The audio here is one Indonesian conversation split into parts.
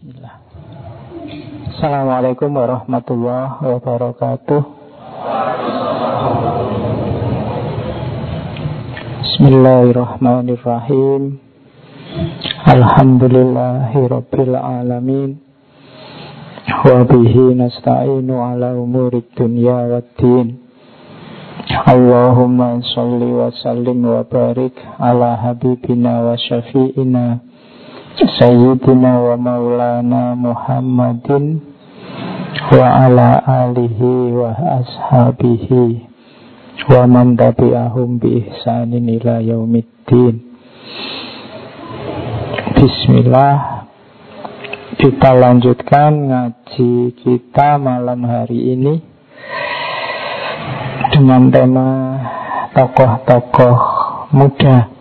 Bismillah. Assalamualaikum warahmatullahi wabarakatuh. Bismillahirrahmanirrahim. Alhamdulillahirabbil alamin. Wa bihi nasta'inu ala umurid dunya waddin. Allahumma salli wa sallim wa barik ala habibina wa syafi'ina Sayyidina wa maulana Muhammadin wa ala alihi wa ashabihi wa man tabi'ahum bi ihsanin ila yaumiddin. Bismillah. Kita lanjutkan ngaji kita malam hari ini dengan tema tokoh-tokoh muda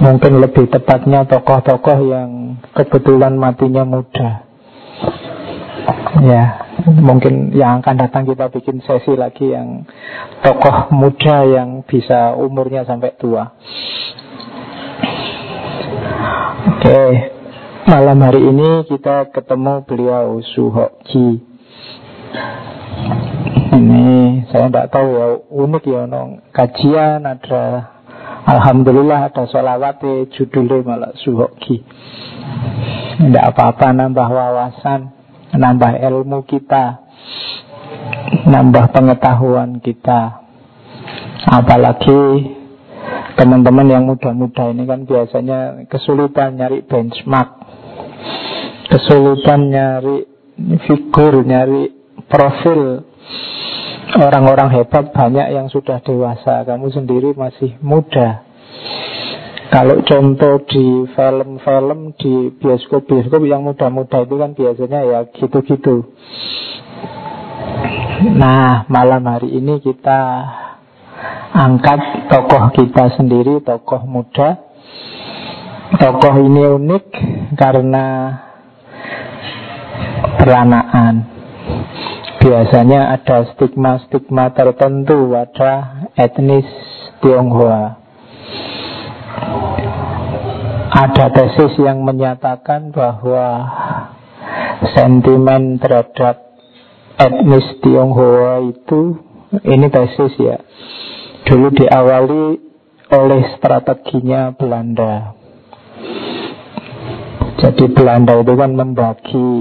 Mungkin lebih tepatnya tokoh-tokoh yang kebetulan matinya muda. Ya, mungkin yang akan datang kita bikin sesi lagi yang tokoh muda yang bisa umurnya sampai tua. Oke, malam hari ini kita ketemu beliau Suhoki. Ini saya tidak tahu ya unik ya nong kajian ada Alhamdulillah ada sholawat judulnya malah suhoki. Tidak apa-apa nambah wawasan Nambah ilmu kita Nambah pengetahuan kita. Apalagi teman-teman yang muda-muda ini kan biasanya kesulitan nyari benchmark Kesulitan nyari figur, nyari profil Orang-orang hebat banyak yang sudah dewasa. Kamu sendiri masih muda. Kalau contoh di film-film Di bioskop-bioskop yang muda-muda itu kan biasanya ya gitu-gitu. Nah malam hari ini kita Angkat tokoh kita sendiri Tokoh muda. Tokoh ini unik Karena Peranaan biasanya ada stigma-stigma tertentu pada etnis Tionghoa. Ada tesis yang menyatakan bahwa sentimen terhadap etnis Tionghoa itu ini tesis ya. Dulu diawali oleh strateginya Belanda. Jadi Belanda itu kan membagi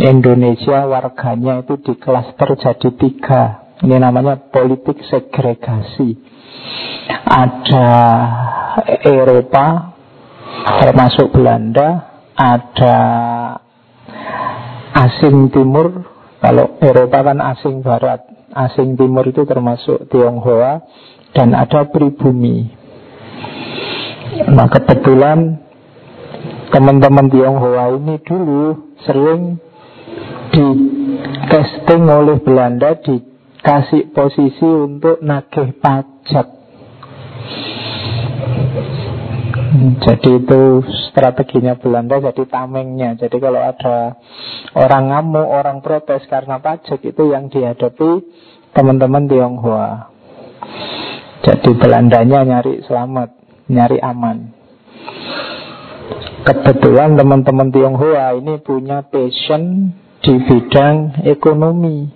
Indonesia warganya itu di klaster jadi tiga. Ini namanya politik segregasi. Ada Eropa, termasuk Belanda, ada asing timur. Kalau Eropa kan asing barat, asing timur itu termasuk Tionghoa, dan ada pribumi. Nah kebetulan teman-teman Tionghoa ini dulu sering di casting oleh Belanda dikasih posisi untuk nagih pajak. Jadi itu strateginya Belanda jadi tamengnya. Jadi kalau ada orang ngamuk, orang protes karena pajak itu yang dihadapi teman-teman Tionghoa. Jadi Belandanya nyari selamat, nyari aman. Kebetulan teman-teman Tionghoa ini punya passion di bidang ekonomi.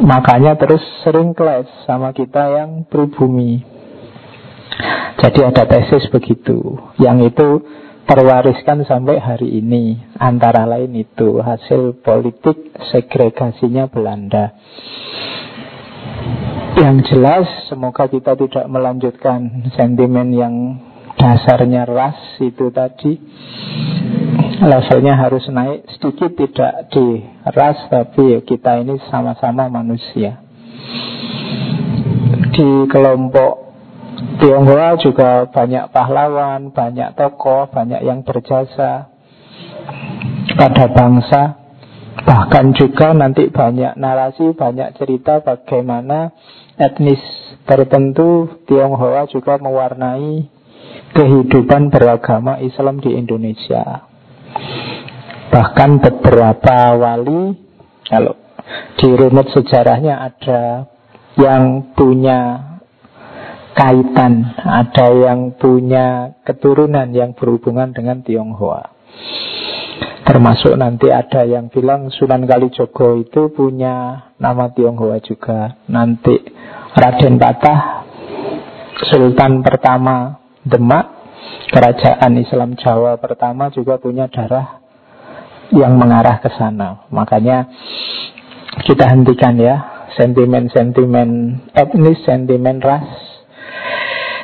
Makanya terus sering kelas sama kita yang pribumi. Jadi ada tesis begitu. Yang itu terwariskan sampai hari ini. Antara lain itu hasil politik segregasinya Belanda. Yang jelas semoga kita tidak melanjutkan sentimen yang dasarnya ras itu tadi levelnya harus naik sedikit tidak di ras tapi kita ini sama-sama manusia. Di kelompok Tionghoa juga banyak pahlawan, banyak tokoh, banyak yang berjasa pada bangsa. Bahkan juga nanti banyak narasi, banyak cerita bagaimana etnis tertentu Tionghoa juga mewarnai kehidupan beragama Islam di Indonesia. Bahkan beberapa wali Kalau di rumit sejarahnya ada Yang punya kaitan, ada yang punya keturunan yang berhubungan dengan Tionghoa. Termasuk nanti ada yang bilang Sunan Kalijogo itu punya nama Tionghoa juga. Nanti Raden Patah, Sultan pertama Demak, kerajaan Islam Jawa pertama juga punya darah yang mengarah ke sana. Makanya kita hentikan ya sentimen-sentimen etnis, sentimen ras,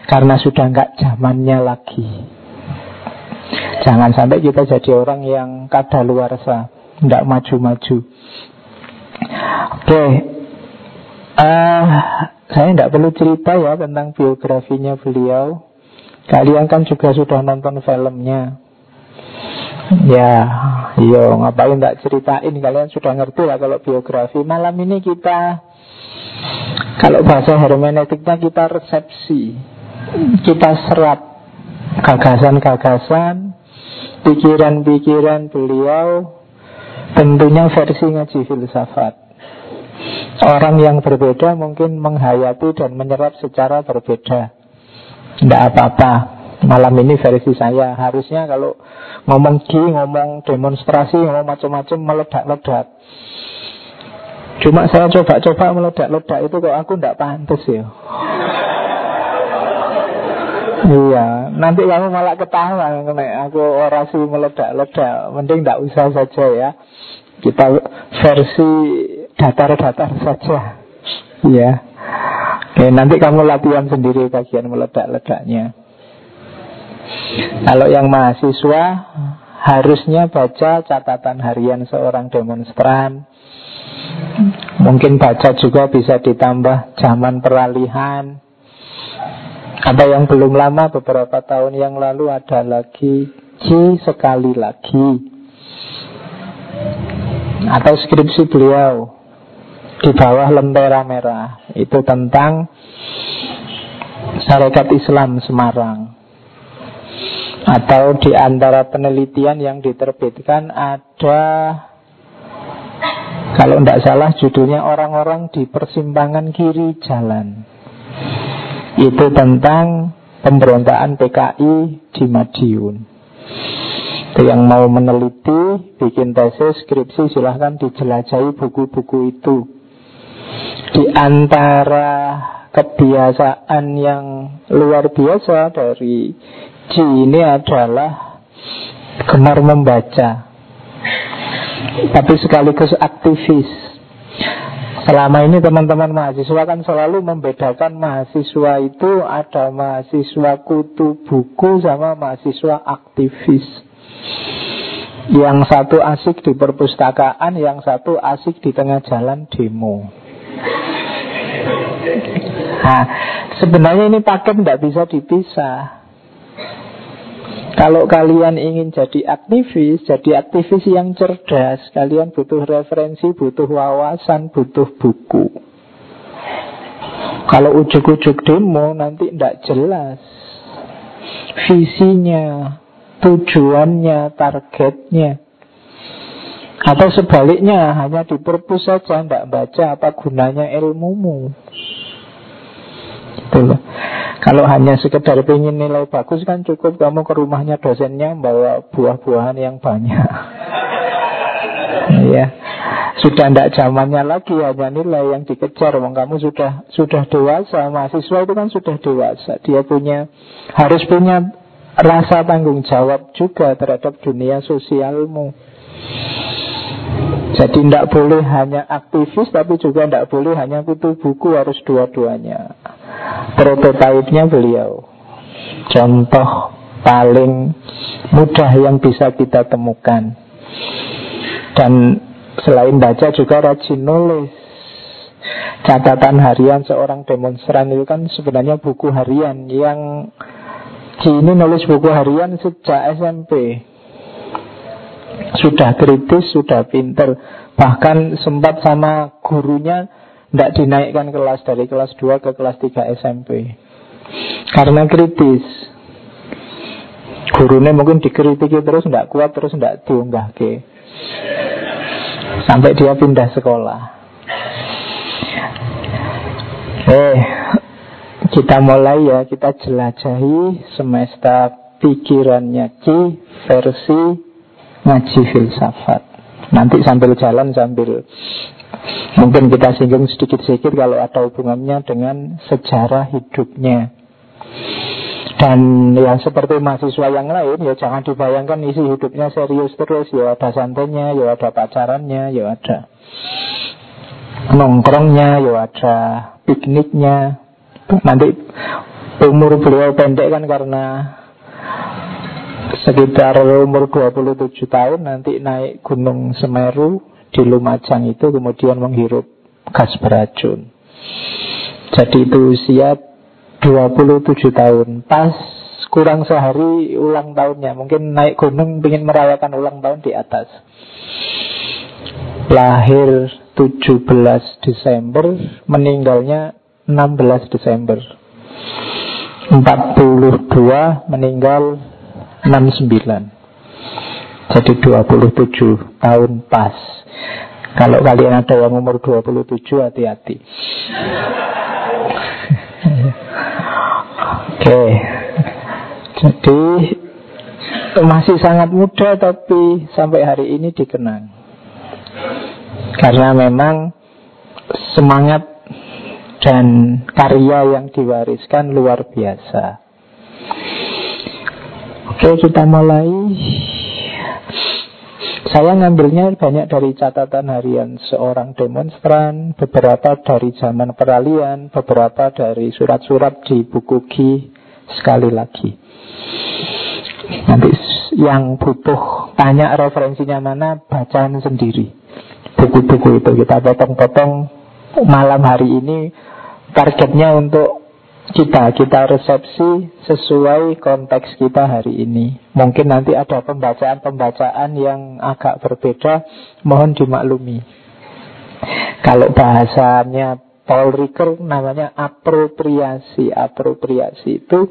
karena sudah nggak zamannya lagi. Jangan sampai kita jadi orang yang kada luarsa, tidak maju-maju. Oke, okay. uh, eh, saya tidak perlu cerita ya tentang biografinya beliau. Kalian kan juga sudah nonton filmnya. Ya, yo ngapain tak ceritain kalian sudah ngerti lah kalau biografi. Malam ini kita kalau bahasa hermeneutiknya kita resepsi, kita serap gagasan-gagasan pikiran-pikiran beliau tentunya versi ngaji filsafat. Orang yang berbeda mungkin menghayati dan menyerap secara berbeda. Tidak apa-apa. Malam ini versi saya. Harusnya kalau ngomong G, ngomong demonstrasi, ngomong macam-macam meledak-ledak. Cuma saya coba-coba meledak-ledak itu kok aku tidak pantas ya. Iya, nanti kamu malah ketawa nek aku orasi meledak-ledak. Mending tidak usah saja ya. Kita versi datar-datar saja. Iya. Oke, nanti kamu latihan sendiri bagian meledak-ledaknya. Kalau yang mahasiswa harusnya baca catatan harian seorang demonstran. Mungkin baca juga bisa ditambah zaman peralihan atau yang belum lama beberapa tahun yang lalu ada lagi Ci sekali lagi Atau skripsi beliau Di bawah lentera merah Itu tentang Syarikat Islam Semarang Atau di antara penelitian yang diterbitkan ada Kalau tidak salah judulnya orang-orang di persimpangan kiri jalan itu tentang pemberontakan PKI di Madiun. Itu yang mau meneliti, bikin tesis, skripsi, silahkan dijelajahi buku-buku itu. Di antara kebiasaan yang luar biasa dari G ini adalah gemar membaca. Tapi sekaligus aktivis. Selama ini teman-teman mahasiswa kan selalu membedakan mahasiswa itu ada mahasiswa kutu buku sama mahasiswa aktivis. Yang satu asik di perpustakaan, yang satu asik di tengah jalan demo. Nah, sebenarnya ini paket tidak bisa dipisah. Kalau kalian ingin jadi aktivis, jadi aktivis yang cerdas, kalian butuh referensi, butuh wawasan, butuh buku. Kalau ujuk-ujuk demo nanti tidak jelas visinya, tujuannya, targetnya. Atau sebaliknya hanya di perpus saja tidak baca apa gunanya ilmumu. Loh. Kalau hanya sekedar ingin nilai bagus kan cukup kamu ke rumahnya dosennya bawa buah-buahan yang banyak. ya. Sudah tidak zamannya lagi hanya nilai yang dikejar. Wong kamu sudah sudah dewasa, mahasiswa itu kan sudah dewasa. Dia punya harus punya rasa tanggung jawab juga terhadap dunia sosialmu. Jadi tidak boleh hanya aktivis tapi juga tidak boleh hanya kutu buku harus dua-duanya. Prototipenya beliau. Contoh paling mudah yang bisa kita temukan. Dan selain baca juga rajin nulis. Catatan harian seorang demonstran itu kan sebenarnya buku harian yang Cini nulis buku harian sejak SMP sudah kritis, sudah pinter. Bahkan sempat sama gurunya Tidak dinaikkan kelas dari kelas 2 ke kelas 3 SMP Karena kritis. Gurunya mungkin dikritiki terus Tidak kuat terus tidak diunggah ke Sampai dia pindah sekolah. Eh Kita mulai ya, kita jelajahi semesta pikirannya Ki versi ngaji filsafat. Nanti sambil jalan sambil mungkin kita singgung sedikit-sedikit kalau ada hubungannya dengan sejarah hidupnya. Dan yang seperti mahasiswa yang lain ya jangan dibayangkan isi hidupnya serius terus ya ada santainya, ya ada pacarannya, ya ada nongkrongnya, ya ada pikniknya. Nanti umur beliau pendek kan karena sekitar umur 27 tahun nanti naik Gunung Semeru di Lumajang itu kemudian menghirup gas beracun. Jadi itu usia 27 tahun. Pas kurang sehari ulang tahunnya. Mungkin naik gunung ingin merayakan ulang tahun di atas. Lahir 17 Desember Meninggalnya 16 Desember. 42 meninggal 69 Jadi 27 tahun pas Kalau kalian ada yang umur 27 hati-hati Oke. Jadi masih sangat muda tapi sampai hari ini dikenang. Karena memang semangat dan karya yang diwariskan luar biasa. Oke, kita mulai. Saya ngambilnya banyak dari catatan harian seorang demonstran, beberapa dari zaman peralihan, beberapa dari surat-surat di buku Ki sekali lagi. Nanti yang butuh tanya referensinya mana, bacaan sendiri. Buku-buku itu kita potong-potong malam hari ini targetnya untuk kita kita resepsi sesuai konteks kita hari ini. Mungkin nanti ada pembacaan-pembacaan yang agak berbeda, mohon dimaklumi. Kalau bahasanya Paul Ricoeur namanya apropriasi. Apropriasi itu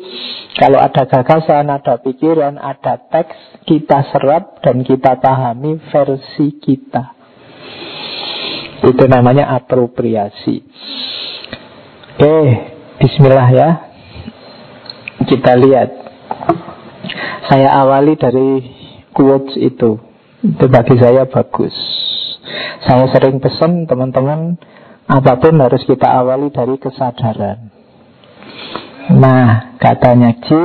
kalau ada gagasan, ada pikiran, ada teks, kita serap dan kita pahami versi kita. Itu namanya apropriasi. Oke, Bismillah ya. Kita lihat. Saya awali dari quotes itu. Itu bagi saya bagus. Saya sering pesan teman-teman Apa pun harus kita awali dari kesadaran. Nah katanya Ci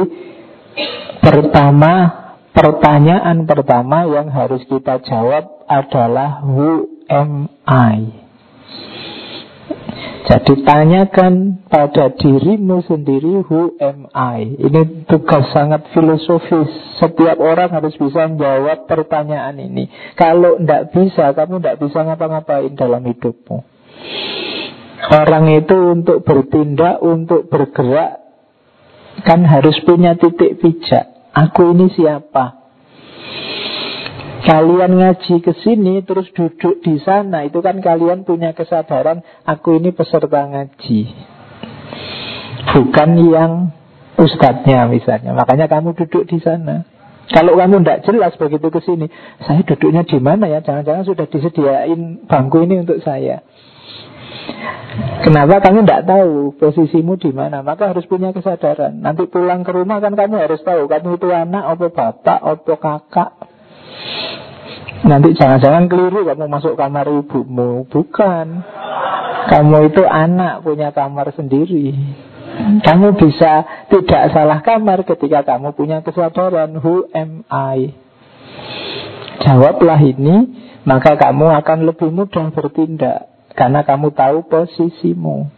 Pertama Pertanyaan pertama yang harus kita jawab adalah Who am I? Jadi tanyakan pada dirimu sendiri Who am I? Ini tugas sangat filosofis Setiap orang harus bisa menjawab pertanyaan ini Kalau tidak bisa, kamu tidak bisa ngapa-ngapain dalam hidupmu Orang itu untuk bertindak, untuk bergerak Kan harus punya titik pijak Aku ini siapa? Kalian ngaji ke sini terus duduk di sana itu kan kalian punya kesadaran aku ini peserta ngaji. Bukan yang ustadznya misalnya. Makanya kamu duduk di sana. Kalau kamu tidak jelas begitu ke sini, saya duduknya di mana ya? Jangan-jangan sudah disediain bangku ini untuk saya. Kenapa kamu tidak tahu posisimu di mana? Maka harus punya kesadaran. Nanti pulang ke rumah kan kamu harus tahu kamu itu anak, atau bapak, atau kakak, Nanti jangan-jangan keliru kamu masuk kamar ibumu. Bukan. Kamu itu anak punya kamar sendiri. Kamu bisa tidak salah kamar ketika kamu punya kesadaran Who am I? Jawablah ini Maka kamu akan lebih mudah bertindak Karena kamu tahu posisimu.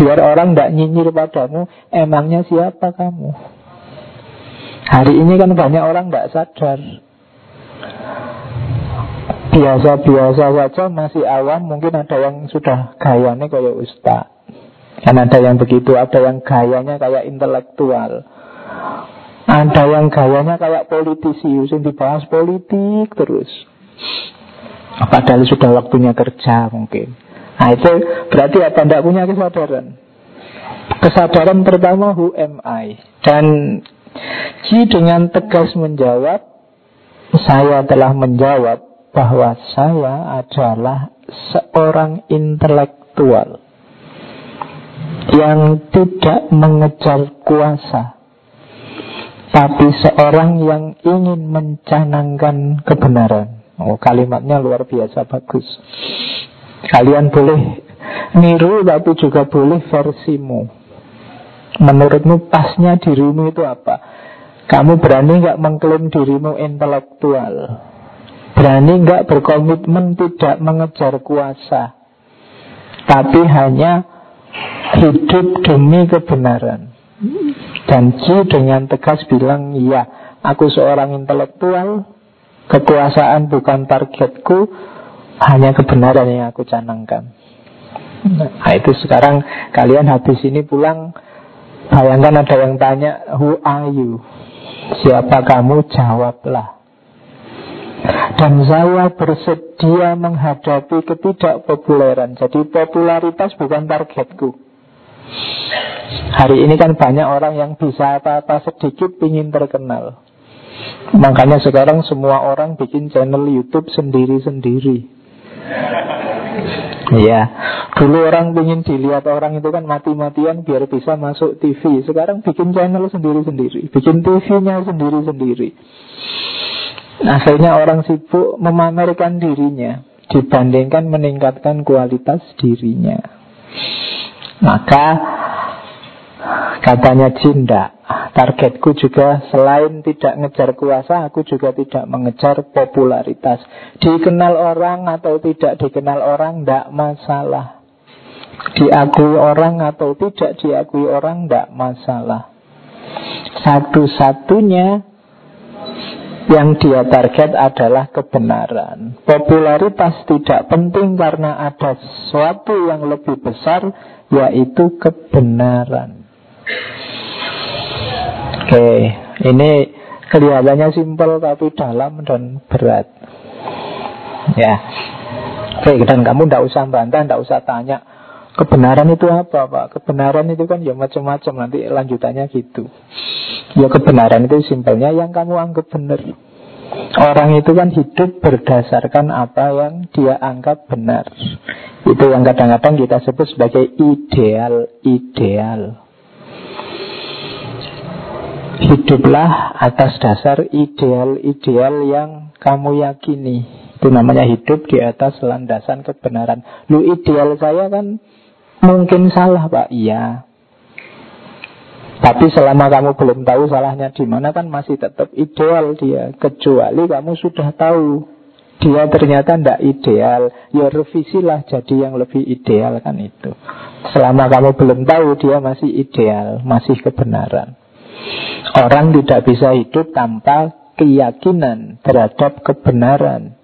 Biar orang tidak nyinyir padamu Emangnya siapa kamu? Hari ini kan banyak orang tidak sadar biasa-biasa saja masih awam mungkin ada yang sudah gayanya kayak ustaz. Kan ada yang begitu ada yang gayanya kayak intelektual. Ada yang gayanya kayak politisi yang dibahas politik terus. Padahal sudah waktunya kerja mungkin. Nah itu berarti apa? Tidak punya kesadaran. Kesadaran pertama who am I? Dan Ji dengan tegas menjawab saya telah menjawab bahwa saya adalah seorang intelektual. yang tidak mengejar kuasa, tapi seorang yang ingin mencanangkan kebenaran. Oh, kalimatnya luar biasa bagus. Kalian boleh niru, tapi juga boleh versimu. Menurutmu pasnya dirimu itu apa? Kamu berani nggak mengklaim dirimu intelektual? Berani nggak berkomitmen tidak mengejar kuasa? Tapi hanya hidup demi kebenaran. Dan Ji dengan tegas bilang, iya, aku seorang intelektual, kekuasaan bukan targetku, hanya kebenaran yang aku canangkan. Nah itu sekarang kalian habis ini pulang, bayangkan ada yang tanya, who are you? Siapa kamu? Jawablah. Dan saya bersedia menghadapi ketidakpopuleran. Jadi popularitas bukan targetku. Hari ini kan banyak orang yang bisa apa-apa sedikit ingin terkenal. Makanya sekarang semua orang bikin channel YouTube sendiri-sendiri. Ya, dulu orang ingin dilihat orang itu kan mati-matian biar bisa masuk TV. Sekarang bikin channel sendiri-sendiri, bikin TV-nya sendiri-sendiri. Akhirnya orang sibuk memamerkan dirinya dibandingkan meningkatkan kualitas dirinya. Maka katanya Jinda, targetku juga selain tidak ngejar kuasa, aku juga tidak mengejar popularitas. Dikenal orang atau tidak dikenal orang, tidak masalah. Diakui orang atau tidak diakui orang, tidak masalah. Satu-satunya yang dia target adalah kebenaran. Popularitas tidak penting karena ada sesuatu yang lebih besar, yaitu kebenaran. Oke, ini kelihatannya simpel tapi dalam dan berat. Ya, oke, dan kamu tidak usah bantah, tidak usah tanya kebenaran itu apa, Pak? Kebenaran itu kan ya macam-macam nanti lanjutannya gitu. Ya kebenaran itu simpelnya yang kamu anggap benar. Orang itu kan hidup berdasarkan apa yang dia anggap benar. Itu yang kadang-kadang kita sebut sebagai ideal-ideal. Hiduplah atas dasar ideal-ideal yang kamu yakini. Itu namanya hidup di atas landasan kebenaran. Lu ideal saya kan mungkin salah Pak. Iya. Tapi selama kamu belum tahu salahnya di mana kan masih tetap ideal dia. Kecuali kamu sudah tahu dia ternyata tidak ideal. Ya revisilah jadi yang lebih ideal kan itu. Selama kamu belum tahu dia masih ideal, masih kebenaran. Orang tidak bisa hidup tanpa keyakinan terhadap kebenaran.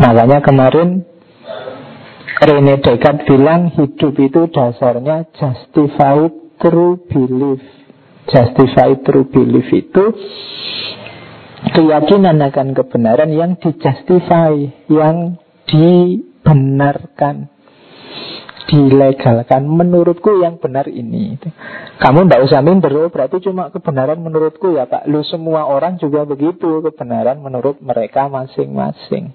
Makanya kemarin Rene Descartes bilang hidup itu dasarnya justified true belief Justify true belief itu Keyakinan akan kebenaran yang dijustify Yang dibenarkan Dilegalkan Menurutku yang benar ini. Kamu tidak usah minder oh, Berarti cuma kebenaran menurutku ya Pak. Lu semua orang juga begitu Kebenaran menurut mereka masing-masing.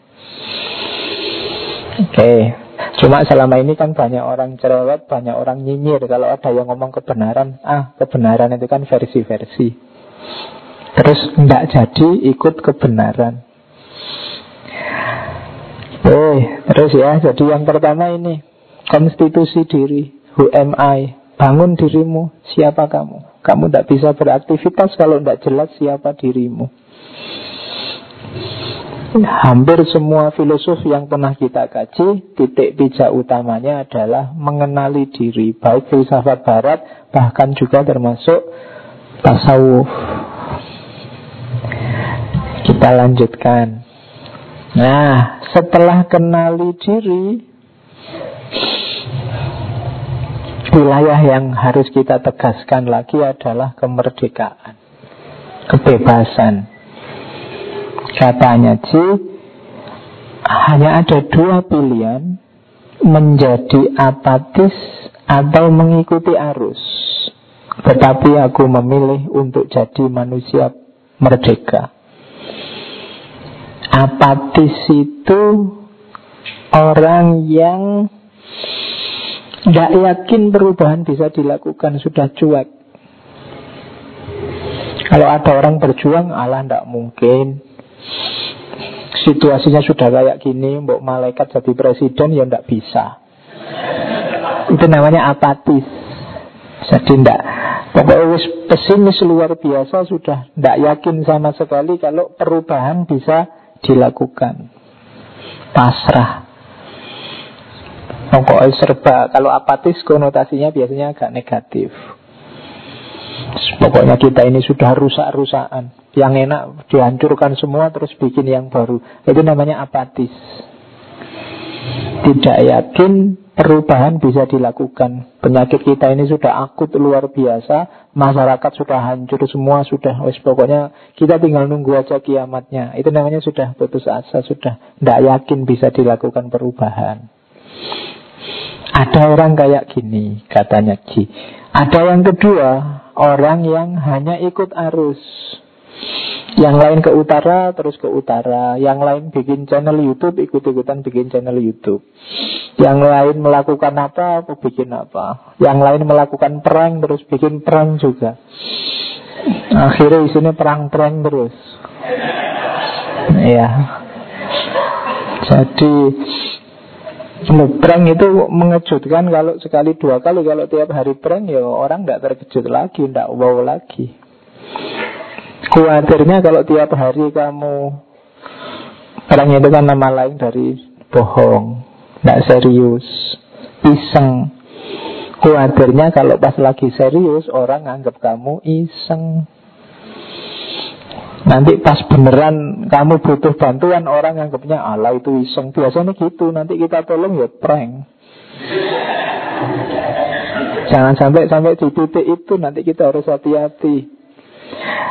Oke. okay. Cuma selama ini kan banyak orang cerewet, banyak orang nyinyir Kalau ada yang ngomong kebenaran Ah kebenaran itu kan versi-versi Terus tidak jadi ikut kebenaran Eh, terus ya, jadi yang pertama ini Konstitusi diri Who am I? Bangun dirimu, siapa kamu? Kamu tidak bisa beraktivitas kalau tidak jelas siapa dirimu Hampir semua filosof yang pernah kita kaji, titik pijak utamanya adalah mengenali diri, baik filsafat barat, bahkan juga termasuk tasawuf. Kita lanjutkan. Nah, setelah kenali diri, wilayah yang harus kita tegaskan lagi adalah kemerdekaan, kebebasan. Katanya Ci Hanya ada dua pilihan Menjadi apatis Atau mengikuti arus. Tetapi aku memilih Untuk jadi manusia merdeka. Apatis itu Orang yang Tidak yakin perubahan bisa dilakukan Sudah cuek. Kalau ada orang berjuang Allah tidak mungkin Situasinya sudah kayak gini Mbok malaikat jadi presiden Ya tidak bisa. Itu namanya apatis. Jadi tidak Pokoknya pesimis luar biasa Sudah tidak yakin sama sekali Kalau perubahan bisa dilakukan. Pasrah. Pokoknya serba. Kalau apatis konotasinya biasanya agak negatif. Pokoknya kita ini sudah rusak-rusakan Yang enak dihancurkan semua Terus bikin yang baru. Itu namanya apatis. Tidak yakin perubahan bisa dilakukan. Penyakit kita ini sudah akut luar biasa. Masyarakat sudah hancur semua Sudah. Wes pokoknya kita tinggal nunggu aja kiamatnya. Itu namanya sudah putus asa Sudah tidak yakin bisa dilakukan perubahan. Ada orang kayak gini, katanya Ji. Ada yang kedua, orang yang hanya ikut arus. Yang lain ke utara, terus ke utara. Yang lain bikin channel YouTube, ikut-ikutan bikin channel YouTube. Yang lain melakukan apa, aku bikin apa. Yang lain melakukan perang, terus bikin perang juga. Akhirnya isinya perang-perang terus. Ya. Jadi prank itu mengejutkan kalau sekali dua kali Kalau tiap hari prank ya orang tidak terkejut lagi Tidak wow lagi Khawatirnya kalau tiap hari kamu Prank itu kan nama lain dari bohong Tidak serius Iseng Khawatirnya kalau pas lagi serius Orang anggap kamu iseng Nanti pas beneran kamu butuh bantuan orang anggapnya Allah itu iseng. Biasanya gitu. Nanti kita tolong ya prank. Jangan sampai sampai di titik itu nanti kita harus hati-hati.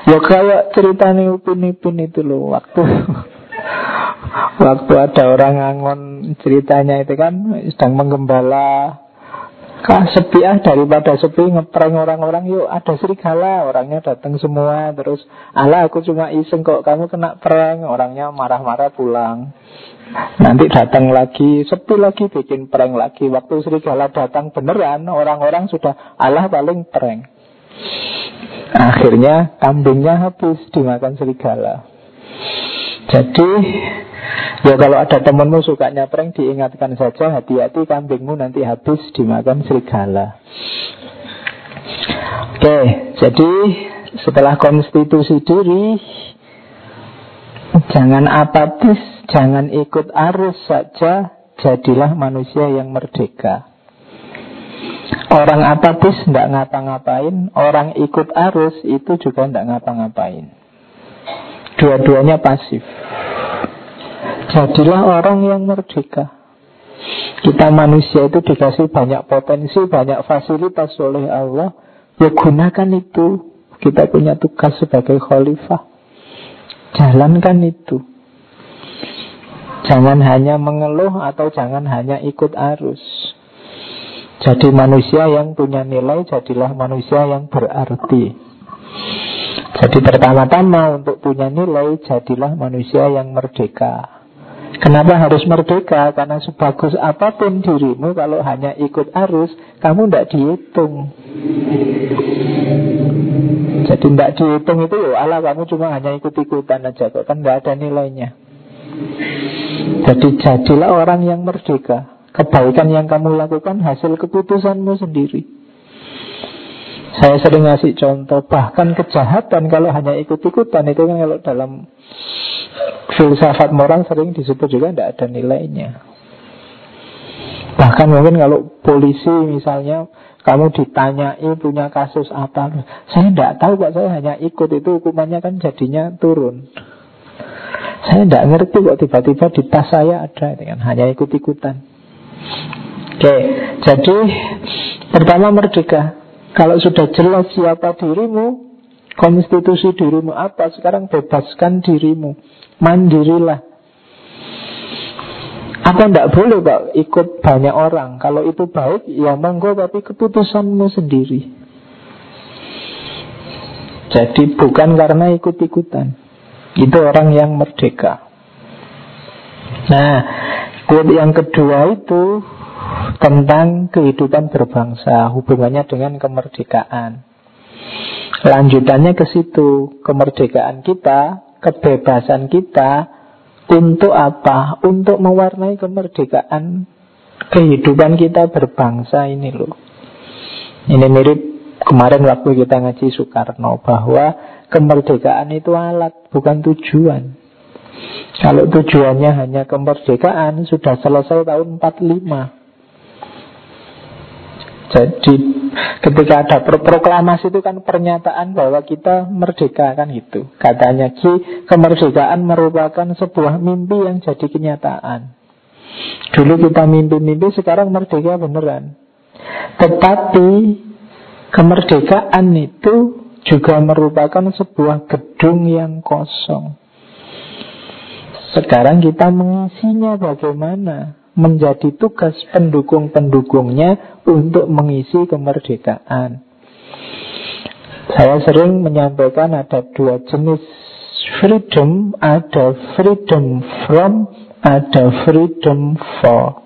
Ya kayak cerita nih Upin Ipin itu loh waktu waktu ada orang ngangon ceritanya itu kan sedang menggembala. Kah sepi ah daripada sepi ngeprank orang-orang yuk ada serigala. Orangnya datang semua terus ala aku cuma iseng kok kamu kena prank. Orangnya marah-marah pulang. Nanti datang lagi sepi lagi bikin prank lagi. Waktu serigala datang beneran orang-orang sudah Allah paling prank akhirnya kambingnya habis dimakan serigala jadi Ya kalau ada temenmu sukanya prank diingatkan saja hati-hati kambingmu nanti habis dimakan serigala. Oke, jadi setelah konstitusi diri jangan apatis, jangan ikut arus saja, jadilah manusia yang merdeka. Orang apatis tidak ngapa-ngapain, orang ikut arus itu juga tidak ngapa-ngapain. Dua-duanya pasif. Jadilah orang yang merdeka. Kita manusia itu dikasih banyak potensi, banyak fasilitas oleh Allah. Ya gunakan itu. Kita punya tugas sebagai khalifah. Jalankan itu. Jangan hanya mengeluh atau jangan hanya ikut arus. Jadi manusia yang punya nilai, jadilah manusia yang berarti. Jadi pertama-tama untuk punya nilai, jadilah manusia yang merdeka. Kenapa harus merdeka? Karena sebagus apa pun dirimu Kalau hanya ikut arus Kamu tidak dihitung Jadi tidak dihitung itu ya Allah kamu cuma hanya ikut-ikutan aja kok Kan tidak ada nilainya Jadi jadilah orang yang merdeka Kebaikan yang kamu lakukan Hasil keputusanmu sendiri Saya sering ngasih contoh Bahkan kejahatan kalau hanya ikut-ikutan Itu kan kalau dalam filsafat moral sering disebut juga tidak ada nilainya. Bahkan mungkin kalau polisi misalnya kamu ditanyai punya kasus apa, saya tidak tahu kok saya hanya ikut itu hukumannya kan jadinya turun. Saya tidak ngerti kok tiba-tiba di tas saya ada dengan hanya ikut-ikutan. Oke, jadi pertama merdeka. Kalau sudah jelas siapa dirimu, konstitusi dirimu apa, sekarang bebaskan dirimu. Mandirilah. Apa tidak boleh Pak ikut banyak orang Kalau itu baik ya monggo tapi keputusanmu sendiri Jadi bukan karena ikut-ikutan Itu orang yang merdeka Nah quote yang kedua itu tentang kehidupan berbangsa, hubungannya dengan kemerdekaan. Lanjutannya ke situ, kemerdekaan kita, kebebasan kita untuk apa? Untuk mewarnai kemerdekaan kehidupan kita berbangsa ini loh. Ini mirip kemarin waktu kita ngaji Soekarno bahwa kemerdekaan itu alat bukan tujuan. Kalau tujuannya hanya kemerdekaan sudah selesai tahun 45. Jadi ketika ada pro proklamasi itu kan pernyataan bahwa kita merdeka kan itu. Katanya Ki, kemerdekaan merupakan sebuah mimpi yang jadi kenyataan. Dulu kita mimpi-mimpi, sekarang merdeka beneran. Tetapi kemerdekaan itu juga merupakan sebuah gedung yang kosong. Sekarang kita mengisinya bagaimana? menjadi tugas pendukung-pendukungnya untuk mengisi kemerdekaan. Saya sering menyampaikan ada dua jenis freedom, ada freedom from, ada freedom for.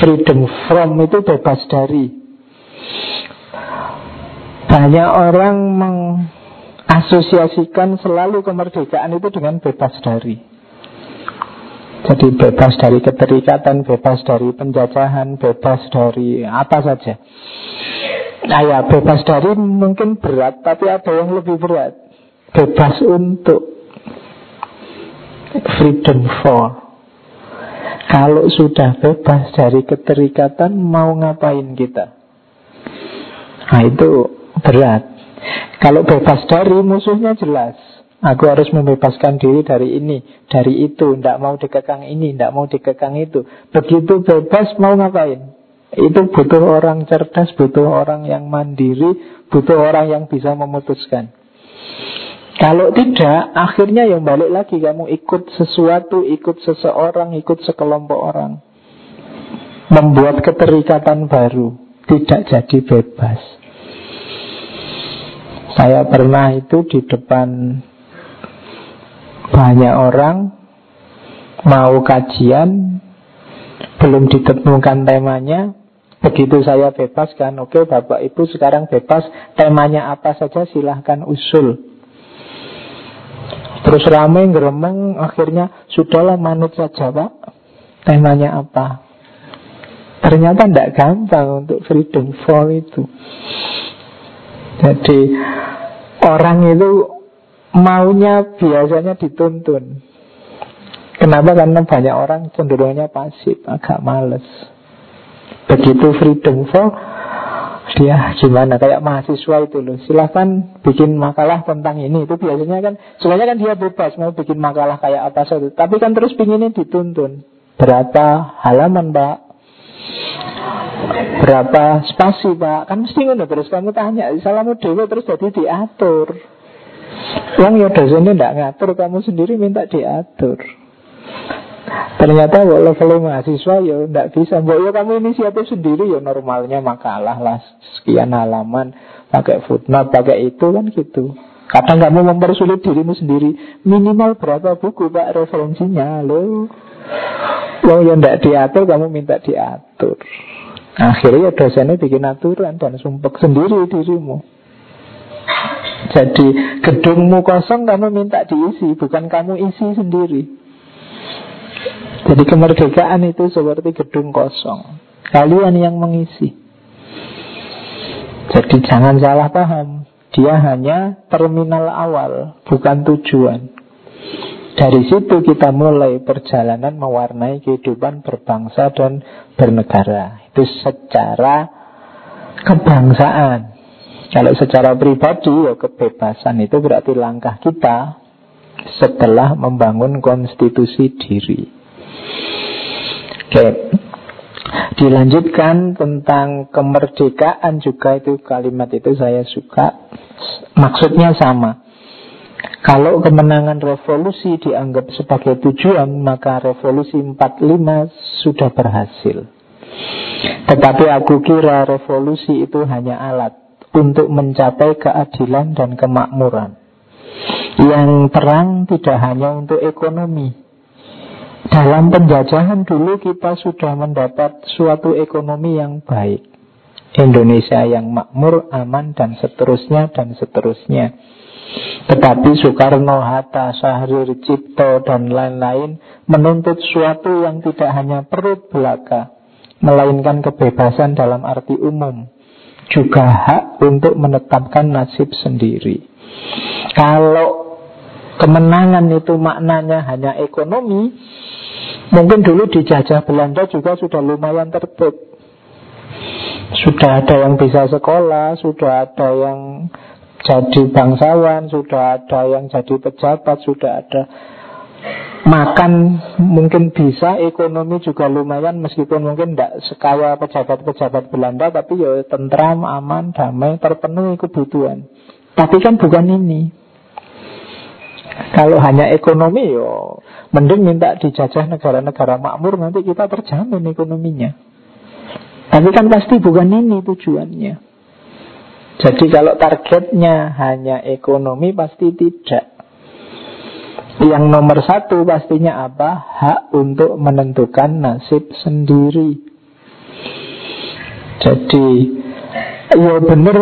Freedom from itu bebas dari. Banyak orang mengasosiasikan selalu kemerdekaan itu dengan bebas dari. Jadi bebas dari keterikatan, bebas dari penjajahan, bebas dari apa saja. Nah ya, bebas dari mungkin berat, tapi ada yang lebih berat. Bebas untuk freedom for. Kalau sudah bebas dari keterikatan, mau ngapain kita? Nah itu berat. Kalau bebas dari musuhnya jelas. Aku harus membebaskan diri dari ini, dari itu, tidak mau dikekang ini, tidak mau dikekang itu. Begitu bebas mau ngapain? Itu butuh orang cerdas, butuh orang yang mandiri, butuh orang yang bisa memutuskan. Kalau tidak, akhirnya yang balik lagi kamu ikut sesuatu, ikut seseorang, ikut sekelompok orang. Membuat keterikatan baru, tidak jadi bebas. Saya pernah itu di depan banyak orang mau kajian belum ditemukan temanya. Begitu saya bebaskan oke bapak ibu sekarang bebas temanya apa saja silahkan usul. Terus ramai geremeng akhirnya sudahlah manut saja pak. Temanya apa? Ternyata tidak gampang untuk freedom for itu jadi orang itu maunya biasanya dituntun. Kenapa? Karena banyak orang cenderungnya pasif, agak males. Begitu freedom for dia gimana kayak mahasiswa itu loh silahkan bikin makalah tentang ini itu biasanya kan sebenarnya kan dia bebas mau bikin makalah kayak apa saja tapi kan terus pinginnya dituntun berapa halaman pak berapa spasi pak? Kan mesti ngono terus kamu tanya salamu dewa terus jadi diatur. Wong ya dosennya tidak ngatur Kamu sendiri minta diatur. Ternyata level mahasiswa ya tidak bisa. Mbak ya kamu inisiatif sendiri ya normalnya makalah lah Sekian halaman Pakai footnote, pakai itu kan gitu. Kadang kamu mempersulit dirimu sendiri. Minimal berapa buku pak referensinya? Lo Wong ya tidak diatur kamu minta diatur. Akhirnya ya dosennya bikin aturan Dan sumpek sendiri dirimu. Jadi gedungmu kosong kamu minta diisi Bukan kamu isi sendiri. Jadi kemerdekaan itu seperti gedung kosong. Kalian yang mengisi. Jadi jangan salah paham. Dia hanya terminal awal Bukan tujuan dari situ kita mulai perjalanan mewarnai kehidupan berbangsa dan bernegara. Itu secara kebangsaan. Kalau secara pribadi ya kebebasan itu berarti langkah kita setelah membangun konstitusi diri. Oke. Dilanjutkan tentang kemerdekaan juga itu kalimat itu saya suka. Maksudnya sama. Kalau kemenangan revolusi dianggap sebagai tujuan, maka revolusi 45 sudah berhasil. Tetapi aku kira revolusi itu hanya alat untuk mencapai keadilan dan kemakmuran. Yang terang tidak hanya untuk ekonomi, dalam penjajahan dulu kita sudah mendapat suatu ekonomi yang baik. Indonesia yang makmur, aman, dan seterusnya, dan seterusnya. Tetapi Soekarno, Hatta, Syahrir, Cipto, dan lain-lain menuntut suatu yang tidak hanya perut belaka, melainkan kebebasan dalam arti umum, juga hak untuk menetapkan nasib sendiri. Kalau kemenangan itu maknanya hanya ekonomi, mungkin dulu dijajah Belanda juga sudah lumayan tertib. Sudah ada yang bisa sekolah, sudah ada yang jadi bangsawan, sudah ada yang jadi pejabat, sudah ada makan mungkin bisa, ekonomi juga lumayan meskipun mungkin tidak sekaya pejabat-pejabat Belanda, tapi ya tentram, aman, damai, terpenuhi kebutuhan. Tapi kan bukan ini. Kalau hanya ekonomi, yo mending minta dijajah negara-negara makmur nanti kita terjamin ekonominya. Tapi kan pasti bukan ini tujuannya. Jadi kalau targetnya hanya ekonomi pasti tidak. Yang nomor satu pastinya apa? Hak untuk menentukan nasib sendiri. Jadi ya benar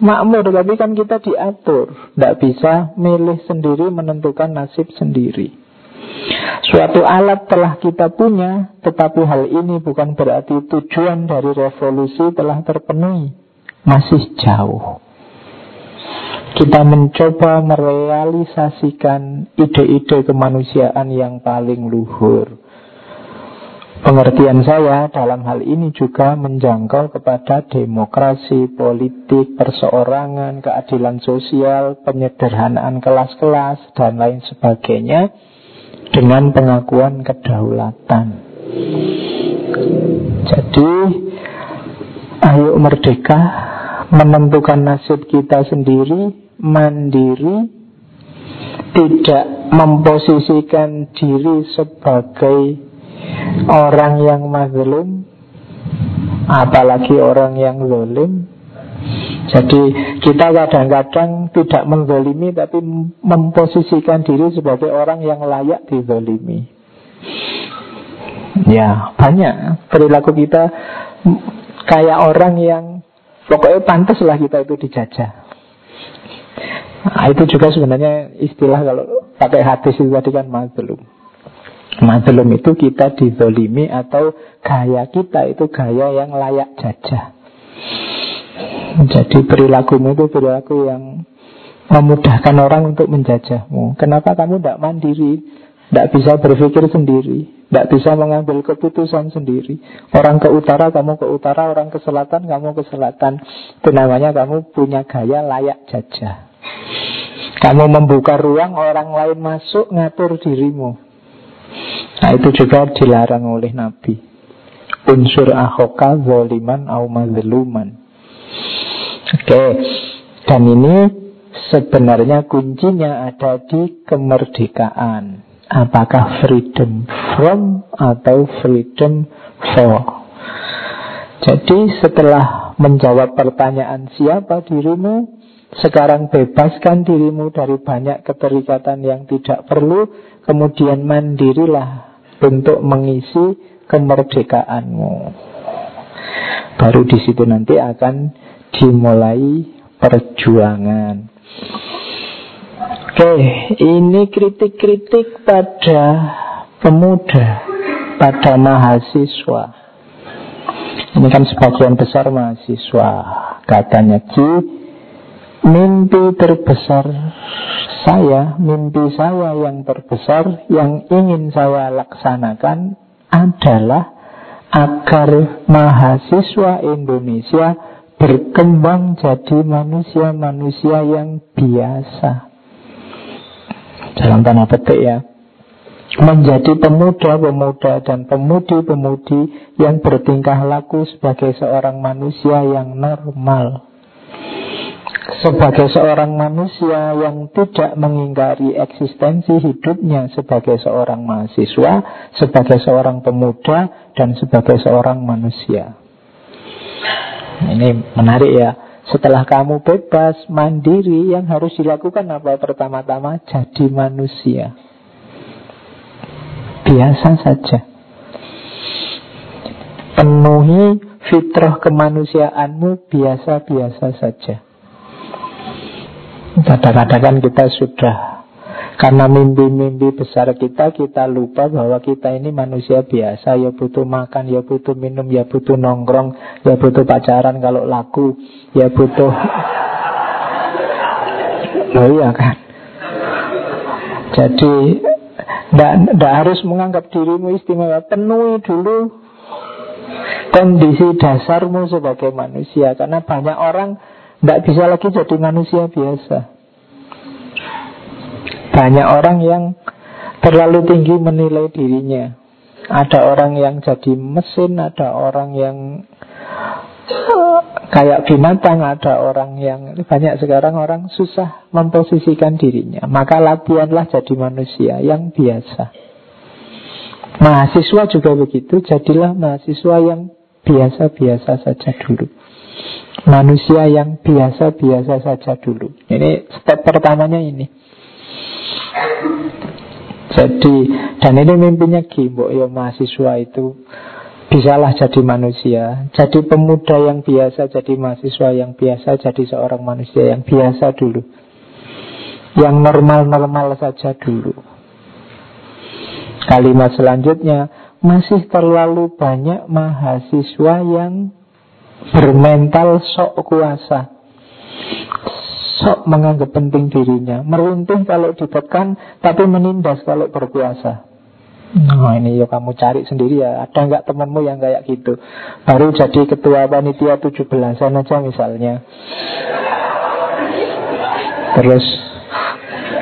makmur tapi kan kita diatur. Tidak bisa milih sendiri menentukan nasib sendiri. Suatu alat telah kita punya, tetapi hal ini bukan berarti tujuan dari revolusi telah terpenuhi. Masih jauh. Kita mencoba merealisasikan ide-ide kemanusiaan yang paling luhur. Pengertian saya dalam hal ini juga menjangkau kepada demokrasi, politik, perseorangan, keadilan sosial, penyederhanaan kelas-kelas, dan lain sebagainya dengan pengakuan kedaulatan. Jadi, ayo merdeka, menentukan nasib kita sendiri, mandiri, tidak memposisikan diri sebagai orang yang mazlum, apalagi orang yang zolim, jadi kita kadang-kadang tidak menzolimi tapi memposisikan diri sebagai orang yang layak dizolimi. Ya banyak perilaku kita kayak orang yang pokoknya pantas lah kita itu dijajah. Nah, itu juga sebenarnya istilah kalau pakai hadis itu tadi kan mazlum. Mazlum itu kita dizolimi atau gaya kita itu gaya yang layak jajah. Jadi perilakumu itu perilaku yang memudahkan orang untuk menjajahmu. Kenapa kamu tidak mandiri? Tidak bisa berpikir sendiri. Tidak bisa mengambil keputusan sendiri. Orang ke utara, kamu ke utara. Orang ke selatan, kamu ke selatan. Itu namanya kamu punya gaya layak jajah. Kamu membuka ruang, orang lain masuk Ngatur dirimu. Nah itu juga dilarang oleh Nabi. Unsur ahoka zoliman au mazluman. Oke, dan ini sebenarnya kuncinya ada di kemerdekaan. Apakah freedom from atau freedom for? Jadi setelah menjawab pertanyaan siapa dirimu, sekarang bebaskan dirimu dari banyak keterikatan yang tidak perlu, kemudian mandirilah untuk mengisi kemerdekaanmu. Baru di situ nanti akan dimulai perjuangan. Oke, ini kritik-kritik pada pemuda, pada mahasiswa. Ini kan sebagian besar mahasiswa. Katanya Ci, mimpi terbesar saya, mimpi saya yang terbesar yang ingin saya laksanakan adalah agar mahasiswa Indonesia berkembang jadi manusia-manusia yang biasa. Dalam tanah petik ya. Menjadi pemuda-pemuda dan pemudi-pemudi yang bertingkah laku sebagai seorang manusia yang normal. Sebagai seorang manusia yang tidak mengingkari eksistensi hidupnya sebagai seorang mahasiswa, sebagai seorang pemuda, dan sebagai seorang manusia. Ini menarik ya. Setelah kamu bebas, mandiri, yang harus dilakukan apa pertama-tama? Jadi manusia. biasa saja. Penuhi fitrah kemanusiaanmu biasa-biasa saja. Kadang-kadang kan kita sudah karena mimpi-mimpi besar kita, kita lupa bahwa kita ini manusia biasa. Ya butuh makan, ya butuh minum, ya butuh nongkrong, ya butuh pacaran kalau laku, ya butuh... Oh iya kan? Jadi tidak harus menganggap dirimu istimewa Penuhi dulu kondisi dasarmu sebagai manusia Karena banyak orang tidak bisa lagi jadi manusia biasa banyak orang yang terlalu tinggi menilai dirinya. Ada orang yang jadi mesin, ada orang yang uh, kayak binatang, ada orang yang banyak sekarang orang susah memposisikan dirinya. Maka latihanlah jadi manusia yang biasa. Mahasiswa juga begitu, jadilah mahasiswa yang biasa-biasa saja dulu. Manusia yang biasa-biasa saja dulu. Ini step pertamanya ini. Jadi dan ini mimpinya Gimbo ya mahasiswa itu bisalah jadi manusia, jadi pemuda yang biasa, jadi mahasiswa yang biasa, jadi seorang manusia yang biasa dulu. Yang normal-normal saja dulu. Kalimat selanjutnya, masih terlalu banyak mahasiswa yang bermental sok kuasa sok menganggap penting dirinya, meruntuh kalau ditekan, tapi menindas kalau berkuasa. Nah ini ya kamu cari sendiri ya. Ada nggak temanmu yang kayak gitu? Baru jadi ketua panitia 17an aja misalnya. Terus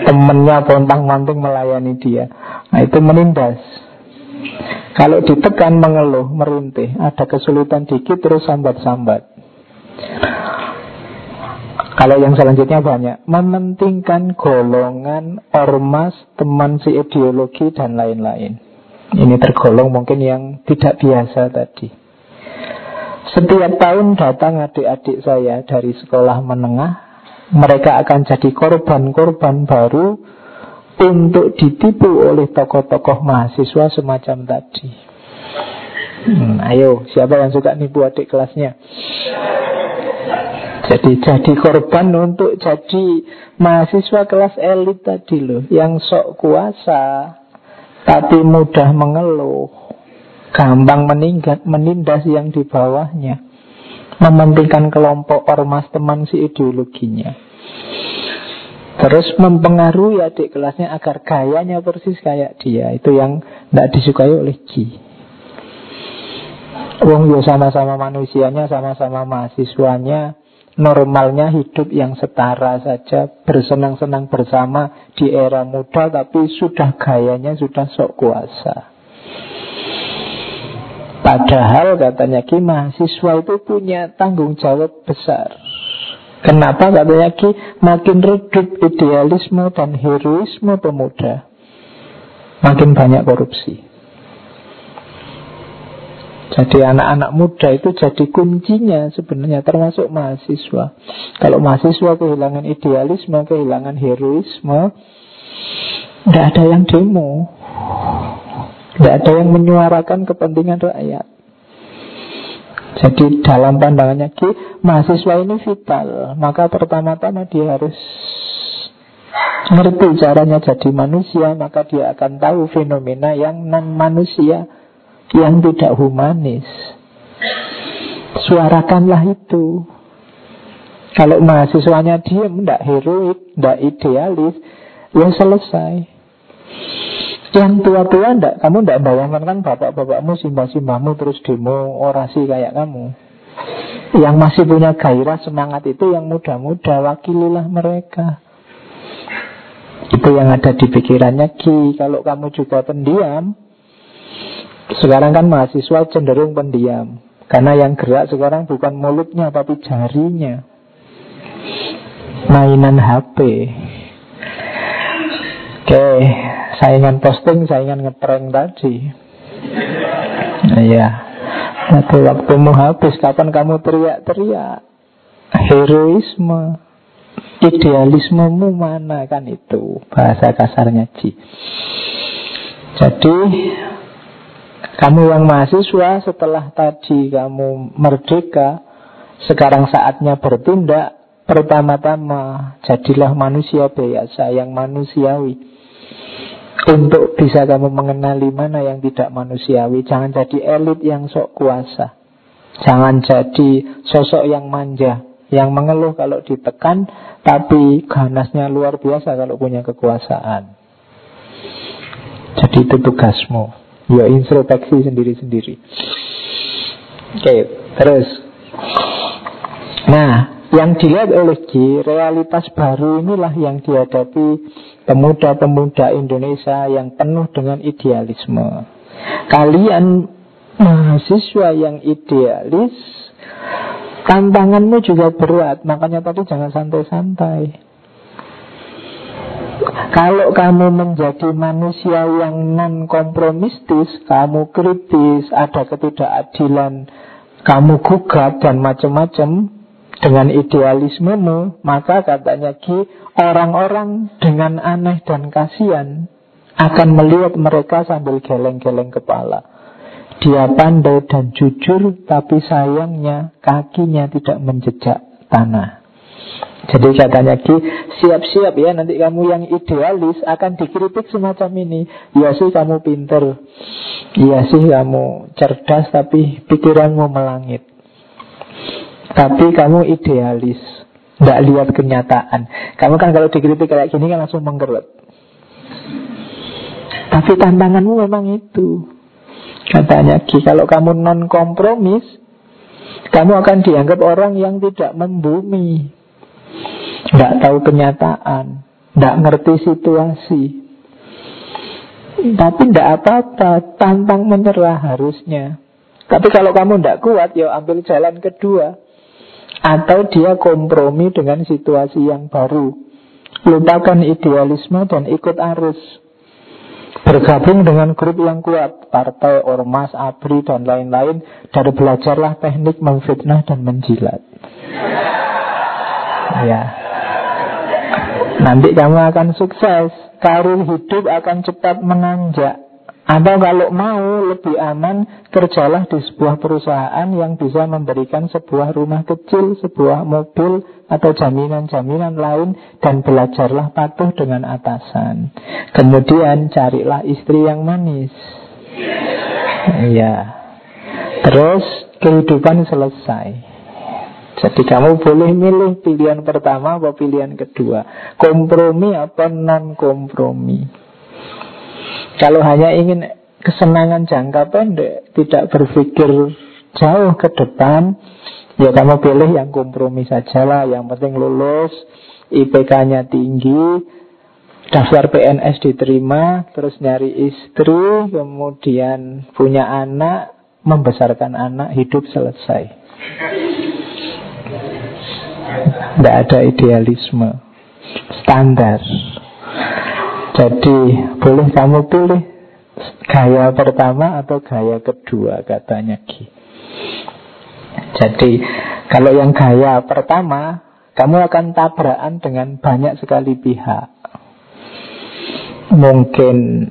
temennya pontang-manting melayani dia. Nah itu menindas. Kalau ditekan mengeluh, merintih Ada kesulitan dikit terus sambat-sambat kalau yang selanjutnya banyak. Mementingkan golongan ormas, teman si ideologi dan lain-lain. Ini tergolong mungkin yang tidak biasa tadi. Setiap tahun datang adik-adik saya dari sekolah menengah. Mereka akan jadi korban-korban baru Untuk ditipu oleh tokoh-tokoh mahasiswa semacam tadi. Hmm, Ayo, siapa yang suka nipu adik kelasnya? Jadi jadi korban untuk jadi mahasiswa kelas elit tadi loh Yang sok kuasa Tapi mudah mengeluh Gampang meninggat, menindas yang di bawahnya Mementingkan kelompok ormas teman si ideologinya. Terus mempengaruhi adik kelasnya agar gayanya persis kayak dia Itu yang tidak disukai oleh Ji. Wong yo sama-sama manusianya, sama-sama mahasiswanya normalnya hidup yang setara saja, bersenang-senang bersama di era muda, tapi sudah gayanya sudah sok kuasa. Padahal katanya Ki mahasiswa itu punya tanggung jawab besar. Kenapa katanya Ki makin redup idealisme dan heroisme pemuda, makin banyak korupsi. Jadi anak-anak muda itu jadi kuncinya sebenarnya termasuk mahasiswa. Kalau mahasiswa kehilangan idealisme, kehilangan heroisme, tidak ada yang demo. Tidak ada yang menyuarakan kepentingan rakyat. Jadi dalam pandangannya Ki, mahasiswa ini vital. Maka pertama-tama dia harus ngerti caranya jadi manusia, maka dia akan tahu fenomena yang non manusia yang tidak humanis. Suarakanlah itu. Kalau mahasiswanya diam, tidak heroik, tidak idealis, ya selesai. Yang tua-tua tidak, kamu tidak bayangkan kan bapak-bapakmu, simbah-simbahmu terus demo orasi kayak kamu. Yang masih punya gairah semangat itu yang muda-muda, wakililah mereka. Itu yang ada di pikirannya Ki. Kalau kamu juga pendiam, sekarang kan mahasiswa cenderung pendiam. Karena yang gerak sekarang bukan mulutnya tapi jarinya. Mainan HP Oke, saingan posting, saingan ngeprank tadi. Iya. Tapi waktumu habis, kapan kamu teriak-teriak? Heroisme. Idealismemu mana? Kan itu Bahasa kasarnya Ji. Jadi kamu yang mahasiswa setelah tadi kamu merdeka Sekarang saatnya bertindak. Pertama-tama jadilah manusia biasa yang manusiawi. Untuk bisa kamu mengenali mana yang tidak manusiawi Jangan jadi elit yang sok kuasa. Jangan jadi sosok yang manja Yang mengeluh kalau ditekan Tapi ganasnya luar biasa kalau punya kekuasaan. Jadi itu tugasmu Ya introspeksi sendiri-sendiri Oke, terus Nah, yang dilihat oleh G, realitas baru inilah yang dihadapi pemuda-pemuda Indonesia yang penuh dengan idealisme. Kalian mahasiswa yang idealis, tantanganmu juga berat. Makanya tadi jangan santai-santai. Kalau kamu menjadi manusia yang non-kompromistis, kamu kritis, ada ketidakadilan, kamu gugat dan macam-macam, dengan idealismemu, maka katanya Ki, orang-orang dengan aneh dan kasihan akan melihat mereka sambil geleng-geleng kepala. Dia pandai dan jujur, tapi sayangnya kakinya tidak menjejak tanah. Jadi katanya Ki, siap-siap ya nanti kamu yang idealis akan dikritik semacam ini. Ya sih kamu pinter, ya sih kamu cerdas tapi pikiranmu melangit. Tapi kamu idealis Tidak lihat kenyataan. Kamu kan kalau dikritik kayak gini kan langsung menggerut. Tapi tantanganmu memang itu Katanya Ki. Kalau kamu non kompromis Kamu akan dianggap orang yang tidak membumi Tidak tahu kenyataan. Tidak ngerti situasi. Tapi tidak apa-apa Tantang menyerah harusnya. Tapi kalau kamu tidak kuat Ya ambil jalan kedua. Atau dia kompromi dengan situasi yang baru. Lupakan idealisme dan ikut arus. Bergabung dengan grup yang kuat Partai, ormas, abri, dan lain-lain. Dan belajarlah teknik memfitnah dan menjilat Ya. Nanti kamu akan sukses. Karir hidup akan cepat menanjak. Atau kalau mau lebih aman Kerjalah di sebuah perusahaan yang bisa memberikan sebuah rumah kecil Sebuah mobil atau jaminan-jaminan lain Dan belajarlah patuh dengan atasan. Kemudian carilah istri yang manis. Iya. Terus kehidupan selesai Jadi kamu boleh milih pilihan pertama atau pilihan kedua Kompromi apa non kompromi kalau hanya ingin kesenangan jangka pendek, tidak berpikir jauh ke depan, ya kamu pilih yang kompromi saja lah. Yang penting lulus, IPK-nya tinggi, daftar PNS diterima, terus nyari istri, kemudian punya anak, membesarkan anak, hidup selesai. Tidak ada idealisme standar. Jadi boleh kamu pilih gaya pertama atau gaya kedua katanya Ki. Jadi kalau yang gaya pertama kamu akan tabrakan dengan banyak sekali pihak. Mungkin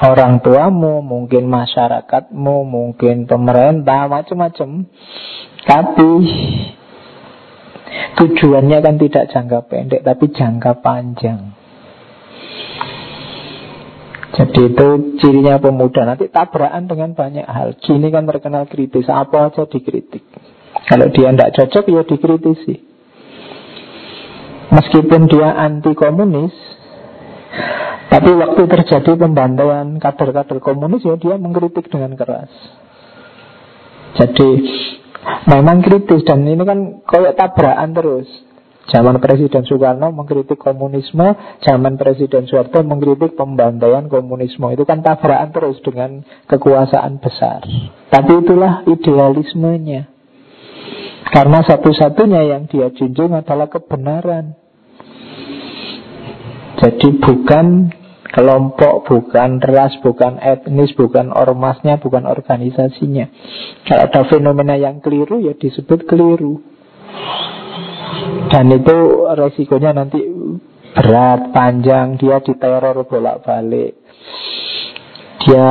orang tuamu, mungkin masyarakatmu, mungkin pemerintah, macam-macam. Tapi tujuannya kan tidak jangka pendek, tapi jangka panjang. Jadi itu cirinya pemuda. Nanti tabrakan dengan banyak hal. Gini kan terkenal kritis. Apa aja dikritik. Kalau dia tidak cocok ya dikritisi. Meskipun dia anti komunis Tapi waktu terjadi pembantaian kader-kader komunis Ya dia mengkritik dengan keras. Jadi Memang kritis Dan ini kan kayak tabrakan terus Zaman Presiden Soekarno mengkritik komunisme, zaman Presiden Soeharto mengkritik pembantaian komunisme. Itu kan tabrakan terus dengan kekuasaan besar. Tapi itulah idealismenya. Karena satu-satunya yang dia junjung adalah kebenaran. Jadi bukan kelompok, bukan ras, bukan etnis, bukan ormasnya, bukan organisasinya. Kalau ada fenomena yang keliru ya disebut keliru. Dan itu resikonya nanti berat, panjang, dia diteror bolak-balik. dia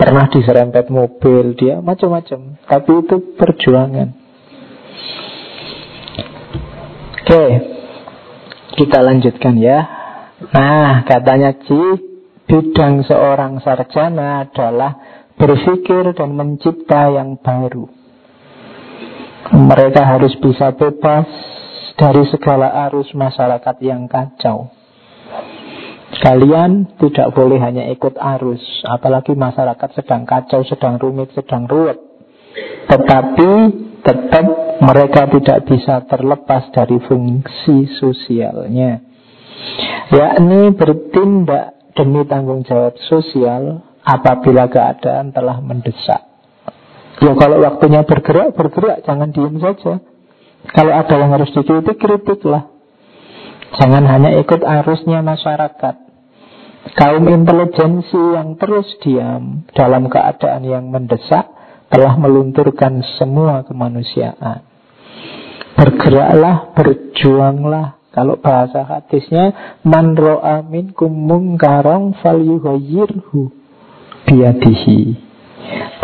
pernah diserempet mobil, dia macam-macam. Tapi itu perjuangan. Oke, kita lanjutkan ya. Nah, katanya Ci, bidang seorang sarjana adalah berpikir dan mencipta yang baru. Mereka harus bisa bebas dari segala arus masyarakat yang kacau. Kalian tidak boleh hanya ikut arus, apalagi masyarakat sedang kacau, sedang rumit, sedang ruwet. Tetapi tetap mereka tidak bisa terlepas dari fungsi sosialnya. Yakni bertindak demi tanggung jawab sosial apabila keadaan telah mendesak. Ya kalau waktunya bergerak, bergerak, jangan diam saja. Kalau ada yang harus dikritik, kritiklah. Jangan hanya ikut arusnya masyarakat. Kaum intelijensi yang terus diam dalam keadaan yang mendesak telah melunturkan semua kemanusiaan. Bergeraklah, berjuanglah. Kalau bahasa hadisnya, man ro'a minkum mungkarang fal yuhayyirhu biadihi.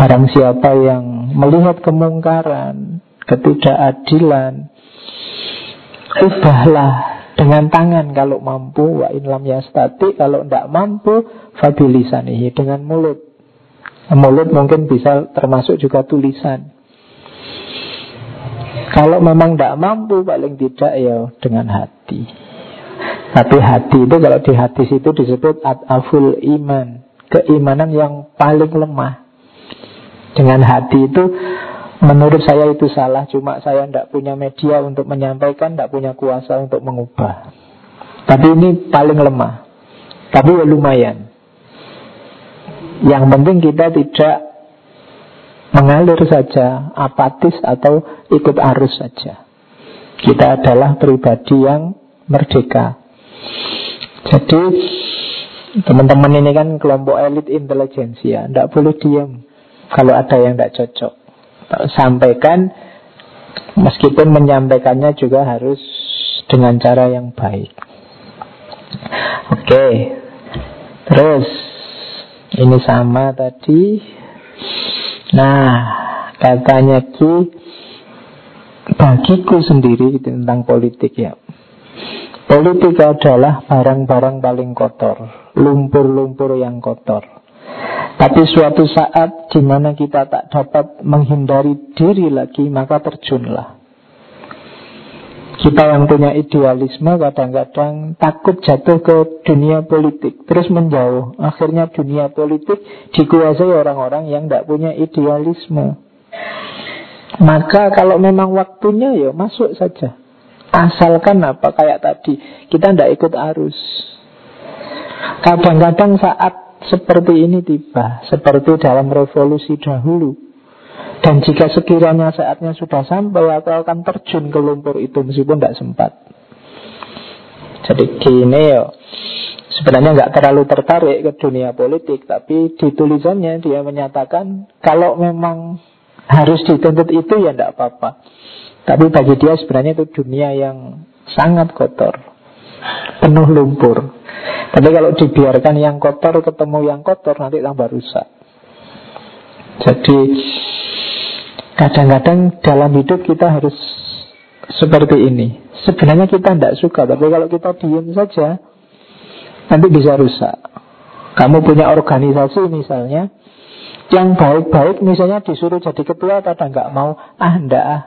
Barang siapa yang melihat kemungkaran, ketidakadilan, ubahlah dengan tangan kalau mampu wa in lam yastati kalau tidak mampu fabilisanihi dengan mulut. Mulut mungkin bisa termasuk juga tulisan. Kalau memang tidak mampu paling tidak ya dengan hati. Tapi hati itu kalau di hadis itu disebut ataful iman, keimanan yang paling lemah. Dengan hati itu Menurut saya itu salah, cuma saya tidak punya media untuk menyampaikan, tidak punya kuasa untuk mengubah. Tapi ini paling lemah. Tapi ya lumayan. Yang penting kita tidak mengalir saja, apatis atau ikut arus saja. Kita adalah pribadi yang merdeka. Jadi teman-teman ini kan kelompok elit intelijensia, tidak boleh diam kalau ada yang tidak cocok sampaikan meskipun menyampaikannya juga harus dengan cara yang baik. Oke. Terus ini sama tadi. Nah, katanya Ki bagiku sendiri tentang politik ya. Politik adalah barang-barang paling kotor, lumpur-lumpur yang kotor. Tapi suatu saat di mana kita tak dapat menghindari diri lagi, maka terjunlah. Kita yang punya idealisme kadang-kadang takut jatuh ke dunia politik, terus menjauh. Akhirnya dunia politik dikuasai orang-orang yang tidak punya idealisme. Maka kalau memang waktunya ya masuk saja. Asalkan apa kayak tadi, kita tidak ikut arus. Kadang-kadang saat seperti ini tiba, seperti dalam revolusi dahulu. Dan jika sekiranya saatnya sudah sampai, aku akan terjun ke lumpur itu meskipun tidak sempat. Jadi gini ya, sebenarnya nggak terlalu tertarik ke dunia politik, tapi di tulisannya dia menyatakan kalau memang harus dituntut itu ya tidak apa-apa. Tapi bagi dia sebenarnya itu dunia yang sangat kotor, penuh lumpur. Tapi kalau dibiarkan yang kotor ketemu yang kotor nanti tambah rusak. Jadi kadang-kadang dalam hidup kita harus seperti ini. Sebenarnya kita tidak suka, tapi kalau kita diam saja nanti bisa rusak. Kamu punya organisasi misalnya, yang baik-baik misalnya disuruh jadi ketua pada nggak mau, ah ndak ah,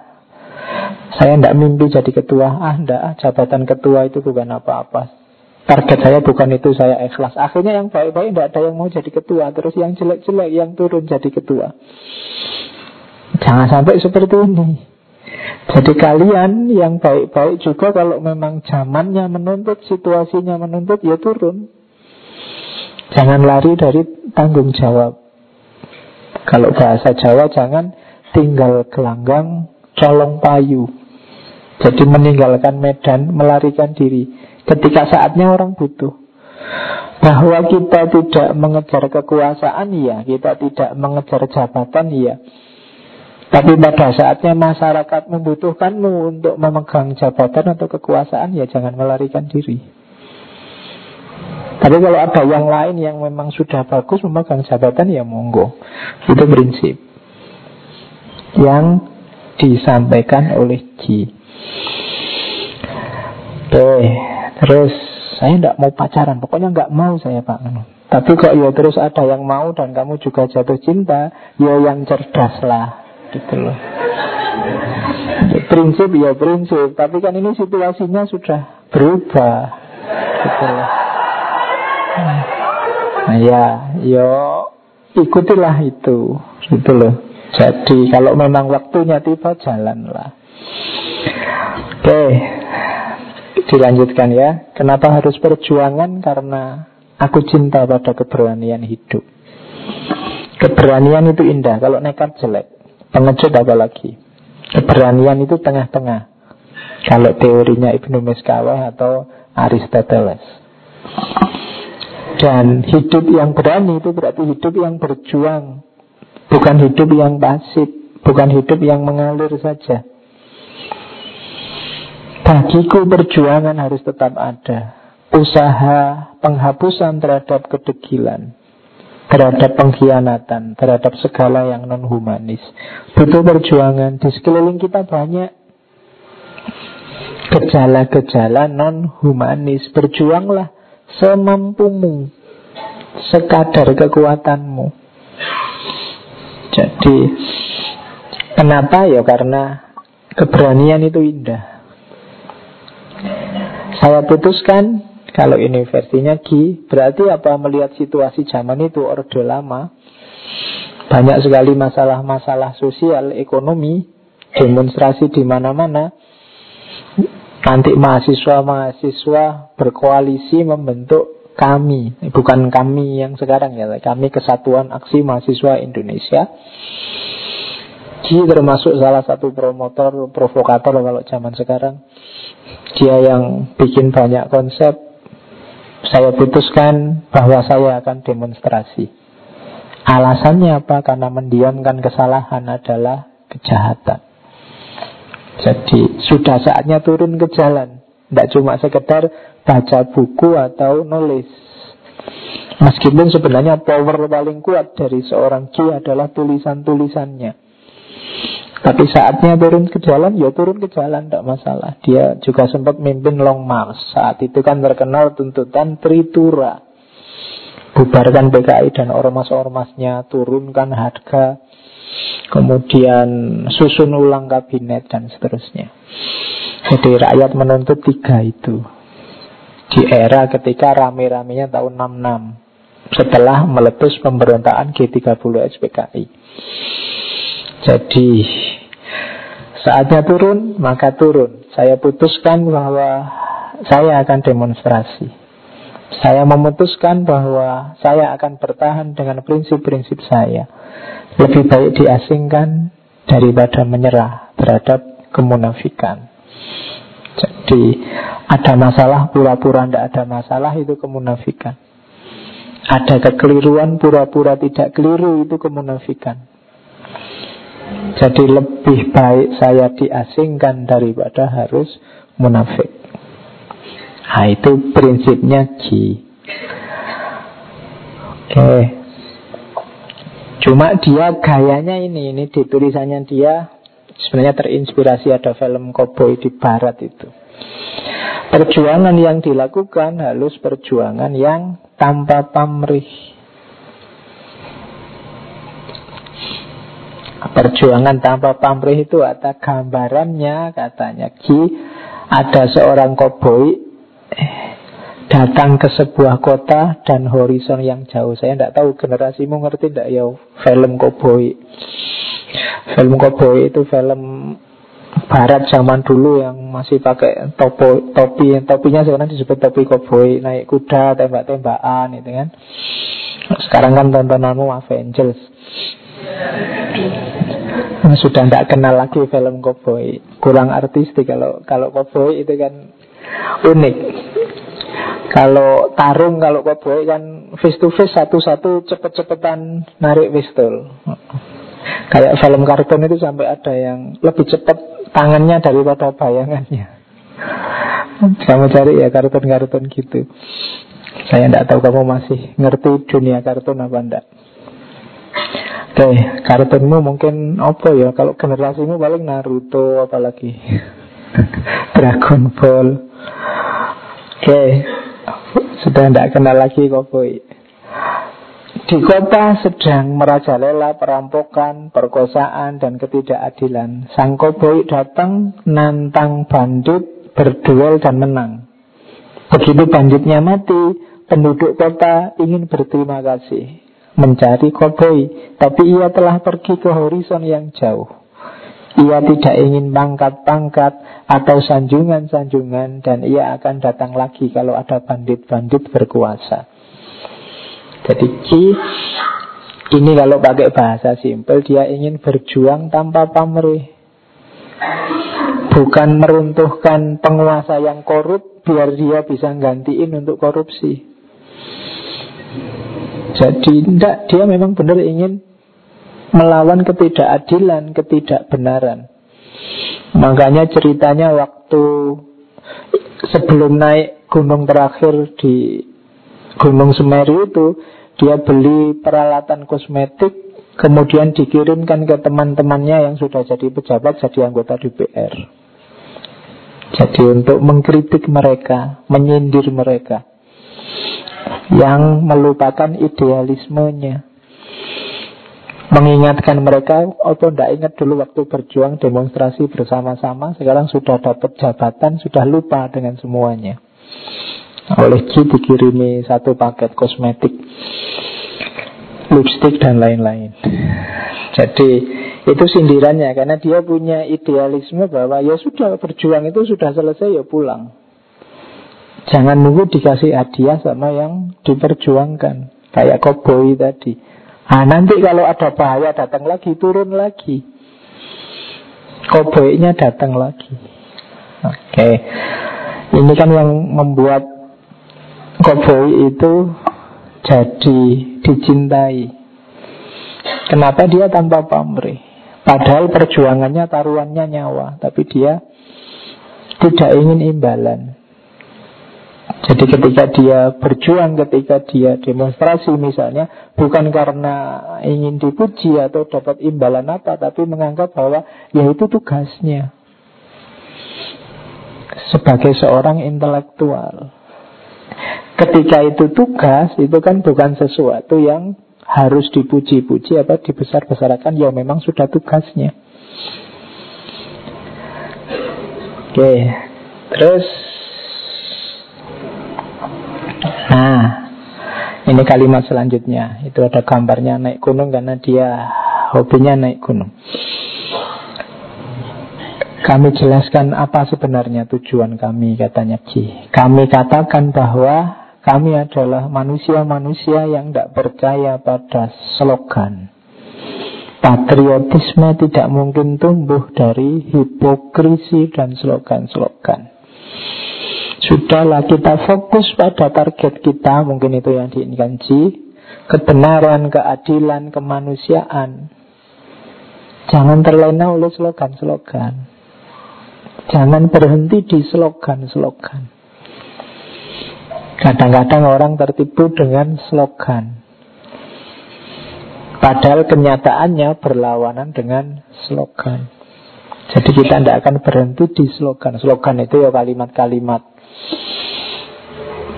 saya ndak mimpi jadi ketua, ah ndak ah, jabatan ketua itu bukan apa-apa. Target saya bukan itu, saya ikhlas. Akhirnya yang baik-baik tidak ada yang mau jadi ketua. Terus yang jelek-jelek yang turun jadi ketua. Jangan sampai seperti ini. Jadi kalian yang baik-baik juga kalau memang zamannya menuntut, situasinya menuntut, ya turun. Jangan lari dari tanggung jawab. Kalau bahasa Jawa jangan tinggal gelanggang, colong payu. Jadi meninggalkan medan, melarikan diri. Ketika saatnya orang butuh Bahwa kita tidak mengejar kekuasaan ya Kita tidak mengejar jabatan ya Tapi pada saatnya masyarakat membutuhkanmu Untuk memegang jabatan atau kekuasaan Ya jangan melarikan diri Tapi kalau ada yang lain yang memang sudah bagus memegang jabatan ya monggo. Itu prinsip yang disampaikan oleh G. Oke, terus saya tidak mau pacaran, pokoknya nggak mau saya Pak. Tapi kok ya terus ada yang mau dan kamu juga jatuh cinta, ya yang cerdas lah, gitu loh. Prinsip ya prinsip, tapi kan ini situasinya sudah berubah, gitu loh. Nah ya, yo ikutilah itu, gitu loh. Jadi kalau memang waktunya tiba jalanlah. Oke, Dilanjutkan ya. Kenapa harus perjuangan? Karena aku cinta pada keberanian hidup. Keberanian itu indah. Kalau nekat jelek. Pengecut apalagi. Keberanian itu tengah-tengah. Kalau teorinya Ibnu Miskawah atau Aristoteles. Dan hidup yang berani itu berarti hidup yang berjuang. Bukan hidup yang pasif. Bukan hidup yang mengalir saja. Bagiku perjuangan harus tetap ada Usaha penghapusan terhadap kedegilan Terhadap pengkhianatan Terhadap segala yang non-humanis. Butuh perjuangan. Di sekeliling kita banyak Gejala-gejala non-humanis. Berjuanglah semampumu Sekadar kekuatanmu. Jadi Kenapa? Ya karena Keberanian itu indah. Saya putuskan kalau ini versinya G, berarti apa melihat situasi zaman itu orde lama, banyak sekali masalah-masalah sosial, ekonomi, demonstrasi di mana-mana. Nanti mahasiswa-mahasiswa berkoalisi membentuk kami, bukan kami yang sekarang ya, kami Kesatuan Aksi Mahasiswa Indonesia. G termasuk salah satu promotor, provokator kalau zaman sekarang. Dia yang bikin banyak konsep Saya putuskan bahwa saya akan demonstrasi. Alasannya apa? Karena mendiamkan kesalahan adalah kejahatan. Jadi sudah saatnya turun ke jalan. Tidak cuma sekedar baca buku atau nulis. Meskipun sebenarnya power paling kuat dari seorang Ki adalah tulisan-tulisannya tapi saatnya turun ke jalan, ya turun ke jalan, tidak masalah. Dia juga sempat memimpin Long March. Saat itu kan terkenal tuntutan Tritura. Bubarkan PKI dan ormas-ormasnya, turunkan harga, kemudian susun ulang kabinet dan seterusnya. Jadi rakyat menuntut tiga itu. Di era ketika rame-ramenya tahun 66 setelah meletus pemberontakan G30 SPKI. Jadi Saatnya turun, maka turun. Saya putuskan bahwa saya akan demonstrasi. Saya memutuskan bahwa saya akan bertahan dengan prinsip-prinsip saya. Lebih baik diasingkan daripada menyerah terhadap kemunafikan. Jadi ada masalah pura-pura tidak ada masalah itu kemunafikan. Ada kekeliruan pura-pura tidak keliru itu kemunafikan. Jadi lebih baik saya diasingkan daripada harus munafik. Nah itu prinsipnya G. Oke. Cuma dia gayanya ini, ini di tulisannya dia sebenarnya terinspirasi ada film Cowboy di Barat itu. Perjuangan yang dilakukan halus perjuangan yang tanpa pamrih. Perjuangan tanpa pamrih itu ada gambarannya katanya Ki ada seorang koboi eh, datang ke sebuah kota dan horizon yang jauh. Saya tidak tahu generasimu ngerti tidak ya film koboi. Film koboi itu film barat zaman dulu yang masih pakai topo, topi topinya sekarang disebut topi koboi naik kuda tembak-tembakan itu kan sekarang kan tontonanmu Avengers Nah, sudah tidak kenal lagi film cowboy. Kurang artistik kalau kalau cowboy itu kan unik. Kalau tarung kalau cowboy kan face to face satu-satu cepet-cepetan narik pistol. Kayak film kartun itu sampai ada yang lebih cepat tangannya daripada bayangannya. Kamu cari ya kartun-kartun gitu. Saya tidak tahu kamu masih ngerti dunia kartun apa enggak. Oke, kartunmu mungkin apa ya? Kalau generasimu paling Naruto apalagi Dragon Ball. Oke, sudah tidak kenal lagi koboi. Di kota sedang merajalela perampokan, perkosaan, dan ketidakadilan. Sang koboi datang, nantang bandit, berduel dan menang. Begitu banditnya mati, penduduk kota ingin berterima kasih, mencari koboi, tapi ia telah pergi ke horizon yang jauh. Ia tidak ingin pangkat-pangkat atau sanjungan-sanjungan dan ia akan datang lagi kalau ada bandit-bandit berkuasa. Jadi Ki ini kalau pakai bahasa simpel dia ingin berjuang tanpa pamrih. Bukan meruntuhkan penguasa yang korup biar dia bisa gantiin untuk korupsi. Jadi tidak, dia memang benar ingin melawan ketidakadilan, ketidakbenaran. Makanya ceritanya waktu sebelum naik gunung terakhir di Gunung Semeru itu dia beli peralatan kosmetik kemudian dikirimkan ke teman-temannya yang sudah jadi pejabat jadi anggota DPR. Jadi untuk mengkritik mereka, menyindir mereka yang melupakan idealismenya. Mengingatkan mereka, apa tidak ingat dulu waktu berjuang demonstrasi bersama-sama, sekarang sudah dapat jabatan, sudah lupa dengan semuanya. Oleh G dikirimi satu paket kosmetik, lipstick dan lain-lain. Jadi itu sindirannya karena dia punya idealisme bahwa ya sudah berjuang itu sudah selesai ya pulang. Jangan nunggu dikasih hadiah sama yang diperjuangkan. Kayak koboi tadi. Nah, nanti kalau ada bahaya datang lagi, turun lagi. Koboinya datang lagi. Oke. Okay. Ini kan yang membuat koboi itu jadi dicintai. Kenapa dia tanpa pamrih? Padahal perjuangannya taruhannya nyawa, tapi dia tidak ingin imbalan. Jadi ketika dia berjuang, ketika dia demonstrasi misalnya, bukan karena ingin dipuji atau dapat imbalan apa, tapi menganggap bahwa ya itu tugasnya. Sebagai seorang intelektual. Ketika itu tugas, itu kan bukan sesuatu yang harus dipuji-puji apa dibesar-besarkan ya memang sudah tugasnya. Oke, terus Nah, ini kalimat selanjutnya. Itu ada gambarnya naik gunung karena dia hobinya naik gunung. Kami jelaskan apa sebenarnya tujuan kami, katanya Ji. Kami katakan bahwa kami adalah manusia-manusia yang tidak percaya pada slogan. Patriotisme tidak mungkin tumbuh dari hipokrisi dan slogan-slogan. Sudahlah kita fokus pada target kita, mungkin itu yang diinginkan. Kebenaran, keadilan, kemanusiaan. Jangan terlena oleh slogan-slogan. Jangan berhenti di slogan-slogan. Kadang-kadang orang tertipu dengan slogan Padahal kenyataannya berlawanan dengan slogan Jadi kita tidak akan berhenti di slogan Slogan itu ya kalimat-kalimat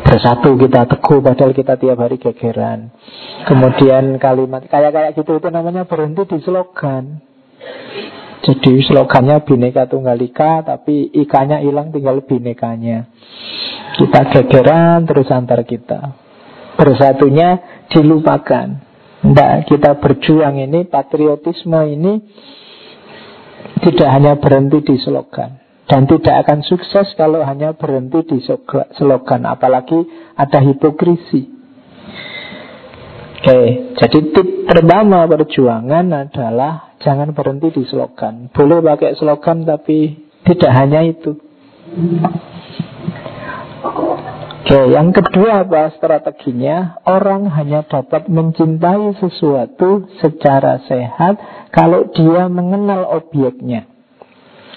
Bersatu kita teguh padahal kita tiap hari gegeran Kemudian kalimat kayak-kayak gitu itu namanya berhenti di slogan jadi slogannya Bineka Tunggal Ika Tapi ikannya hilang tinggal binekanya kita gegeran terus antar kita. Bersatunya dilupakan. Kita berjuang ini, patriotisme ini tidak hanya berhenti di slogan. Dan tidak akan sukses kalau hanya berhenti di slogan. Apalagi ada hipokrisi. Oke, jadi tip pertama perjuangan adalah jangan berhenti di slogan. Boleh pakai slogan tapi tidak hanya itu. Oke, yang kedua apa strateginya? Orang hanya dapat mencintai sesuatu secara sehat kalau dia mengenal objeknya.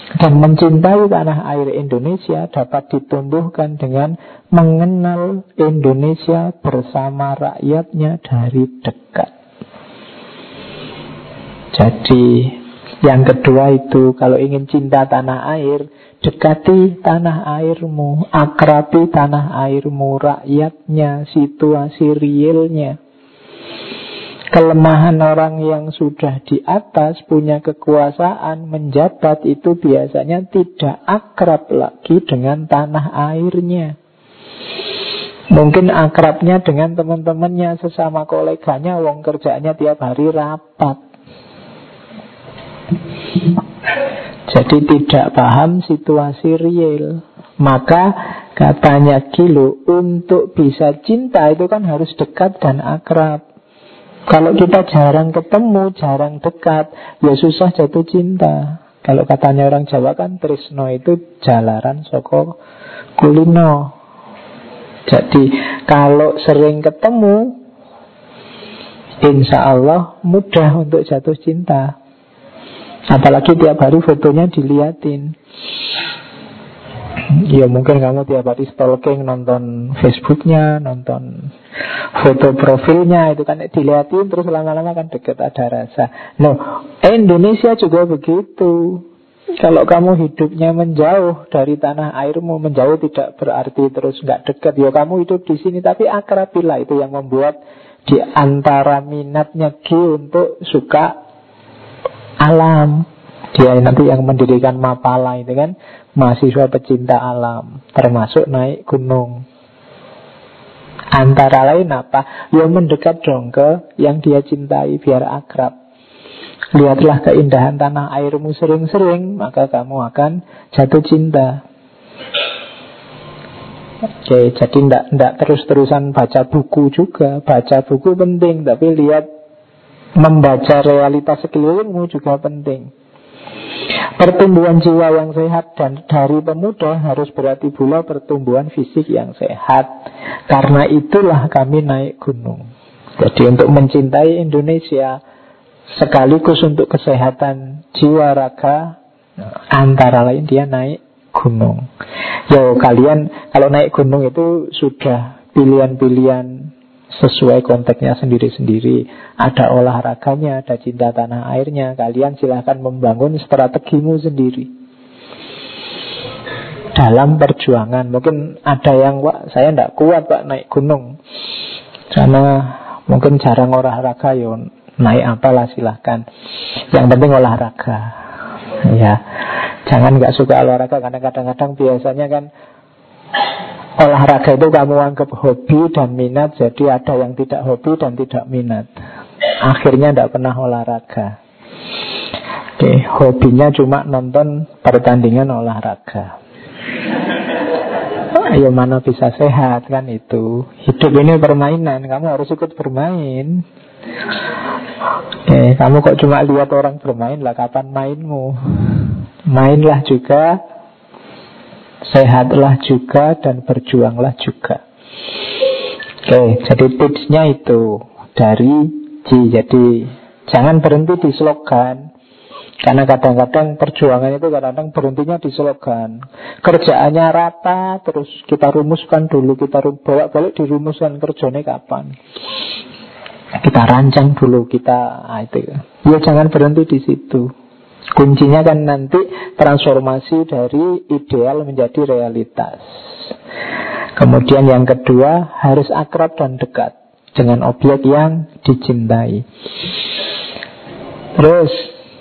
Dan mencintai tanah air Indonesia dapat ditumbuhkan dengan mengenal Indonesia bersama rakyatnya dari dekat. Jadi yang kedua itu kalau ingin cinta tanah air, dekati tanah airmu, akrabi tanah airmu, rakyatnya, situasi realnya. Kelemahan orang yang sudah di atas punya kekuasaan menjabat itu biasanya tidak akrab lagi dengan tanah airnya. Mungkin akrabnya dengan teman-temannya sesama koleganya, wong kerjanya tiap hari rapat. Jadi tidak paham situasi real. Maka katanya Gilo, untuk bisa cinta itu kan harus dekat dan akrab. Kalau kita jarang ketemu, jarang dekat, ya susah jatuh cinta. Kalau katanya orang Jawa kan Trisno itu jalaran soko kulino. Jadi kalau sering ketemu, insya Allah mudah untuk jatuh cinta. Apalagi tiap hari fotonya diliatin. Ya mungkin kamu tiap hari stalking nonton Facebooknya, nonton foto profilnya itu kan dilihatin terus lama-lama kan deket ada rasa. No, Indonesia juga begitu. Kalau kamu hidupnya menjauh dari tanah airmu, menjauh tidak berarti terus nggak dekat. Ya kamu hidup di sini, tapi akrabilah itu yang membuat di antara minatnya G untuk suka alam. Dia nanti yang mendirikan Mapala itu kan mahasiswa pecinta alam, termasuk naik gunung. Antara lain apa? Ya mendekat dong ke yang dia cintai biar akrab. Lihatlah keindahan tanah airmu sering-sering, maka kamu akan jatuh cinta. Oke, jadi tidak ndak terus-terusan baca buku juga. Baca buku penting, tapi lihat membaca realitas sekelilingmu juga penting. Pertumbuhan jiwa yang sehat dan dari pemuda harus berarti pula pertumbuhan fisik yang sehat. Karena itulah kami naik gunung. Jadi untuk mencintai Indonesia sekaligus untuk kesehatan jiwa raga antara lain dia naik gunung. Yo kalian kalau naik gunung itu sudah pilihan-pilihan sesuai konteksnya sendiri-sendiri. Ada olahraganya, ada cinta tanah airnya. Kalian silahkan membangun strategimu sendiri. Dalam perjuangan, mungkin ada yang, Pak, saya tidak kuat Pak naik gunung. Karena mungkin jarang olahraga, ya naik apalah silahkan. Yang penting olahraga. Ya, jangan nggak suka olahraga karena kadang-kadang biasanya kan olahraga itu kamu anggap hobi dan minat Jadi ada yang tidak hobi dan tidak minat. Akhirnya tidak pernah olahraga. Oke, hobinya cuma nonton pertandingan olahraga. Ayo mana bisa sehat kan itu. Hidup ini permainan Kamu harus ikut bermain. Oke, kamu kok cuma lihat orang bermain lah Kapan mainmu? Mainlah juga Sehatlah juga dan berjuanglah juga. Oke, jadi tipsnya itu Dari G. Jadi jangan berhenti di slogan. Karena kadang-kadang perjuangan itu kadang-kadang berhentinya di slogan. Kerjaannya rata Terus kita rumuskan dulu Kita bawa balik dirumuskan kerjanya kapan. Kita rancang dulu Kita ah, itu. Ya jangan berhenti di situ Kuncinya kan nanti transformasi dari ideal menjadi realitas. Kemudian yang kedua harus akrab dan dekat dengan objek yang dicintai. Terus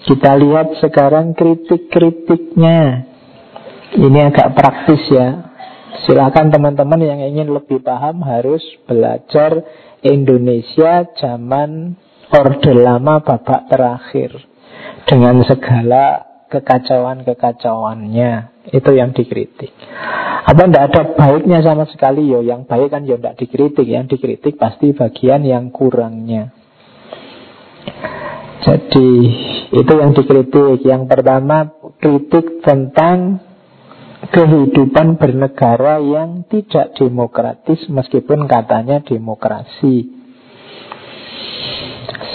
kita lihat sekarang kritik-kritiknya. Ini agak praktis ya. Silakan teman-teman yang ingin lebih paham harus belajar Indonesia zaman Orde Lama babak terakhir dengan segala kekacauan-kekacauannya itu yang dikritik. Apa tidak ada baiknya sama sekali yo? Yang baik kan ya tidak dikritik, yang dikritik pasti bagian yang kurangnya. Jadi itu yang dikritik. Yang pertama kritik tentang kehidupan bernegara yang tidak demokratis meskipun katanya demokrasi.